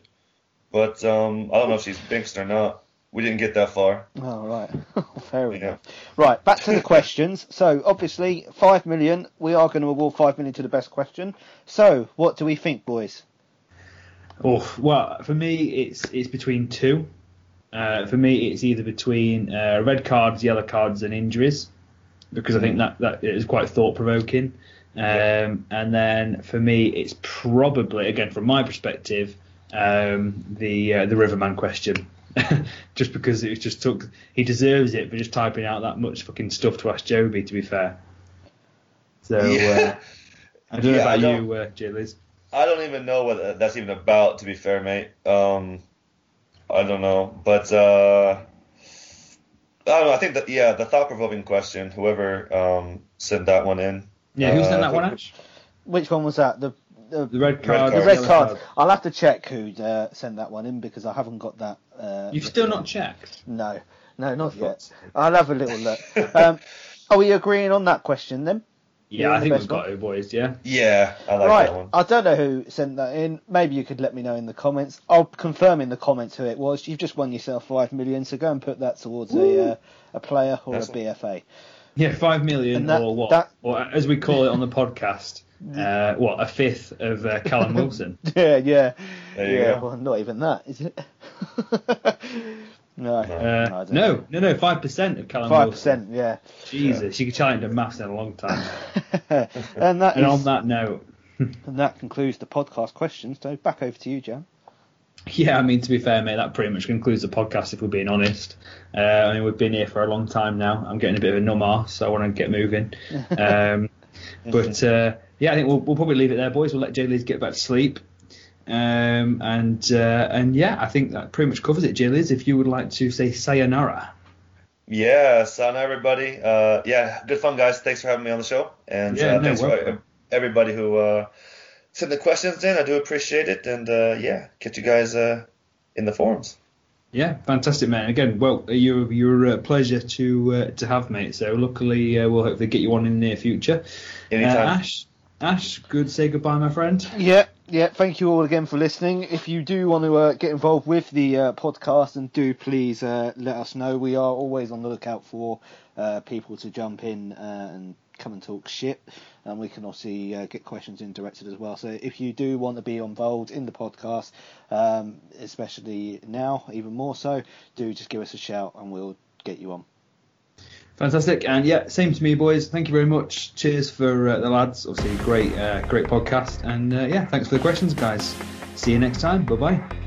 but um, I don't know if she's mixed or not. We didn't get that far. Oh, right. Fair Yeah. enough. Right, back to the questions. So, obviously, 5 million. We are going to award 5 million to the best question. So, what do we think, boys? Oh, well, for me, it's it's between two. Uh, for me, it's either between uh, red cards, yellow cards, and injuries, because I think that that is quite thought provoking. Um, and then for me, it's probably again from my perspective, um, the uh, the Riverman question, just because it just took he deserves it for just typing out that much fucking stuff to ask Joby. To be fair, so Yeah. uh, I don't know Yeah, I about don't- you, uh, Liz. I don't even know what that's even about. To be fair, mate. Um, I don't know, but uh, I don't know. I think that yeah, the thought-provoking question. Whoever um sent that one in. Yeah, who sent Uh, that one, Ash? Which one was that? The the, The red card. the red yellow card. I'll have to check who uh, sent that one in because I haven't got that. Uh, You've still not checked. No, no, not yet. I'll have a little look. Um, are we agreeing on that question then? Yeah, I the think best we've got it, boys. Yeah. Yeah, I like right. that one. I don't know who sent that in. Maybe you could let me know in the comments. I'll confirm in the comments who it was. You've just won yourself five million, so go and put that towards a uh, a player or That's- a BFA. Yeah, five million that- or what? that- Or as we call it on the podcast, uh, what a fifth of uh, Callum Wilson. Yeah, yeah, yeah. go. Well, not even that, is it? no, Uh, no, no, no, five percent of Callum five Wilson. percent. Yeah, Jesus, you could challenge a maths in a long time. and that and is- on that note, and that concludes the podcast questions. So back over to you, Jan. yeah, I mean to be fair, mate, that pretty much concludes the podcast. If we're being honest, uh, I mean we've been here for a long time now. I'm getting a bit of a numb arse, so I want to get moving. Um, but uh, yeah, I think we'll, we'll probably leave it there, boys. We'll let Jay Liz get back to sleep. Um, and uh, and yeah, I think that pretty much covers it, Jay Liz. If you would like to say sayonara. Yeah, son, everybody. Uh, yeah, good fun, guys. Thanks for having me on the show, and Yeah, uh, no, thanks for everybody who uh, sent the questions in. I do appreciate it, and uh, yeah, catch you guys uh, in the forums. Yeah, fantastic, man. Again, well, you're you're a pleasure to uh, to have, mate. So luckily, uh, we'll hopefully get you on in the near future. Uh, Anytime. Ash, Ash, good. Say goodbye, my friend. Yeah, yeah. Thank you all again for listening. If you do want to uh, get involved with the uh, podcast, and do please uh, let us know. We are always on the lookout for uh, people to jump in uh, and come and talk shit, and we can obviously uh, get questions in directed as well. So if you do want to be involved in the podcast, um, especially now, even more so, do just give us a shout, and we'll get you on. Fantastic, and yeah, same to me, boys. Thank you very much. Cheers for uh, the lads. Obviously, great, uh, great podcast, and uh, yeah, thanks for the questions, guys. See you next time. Bye bye.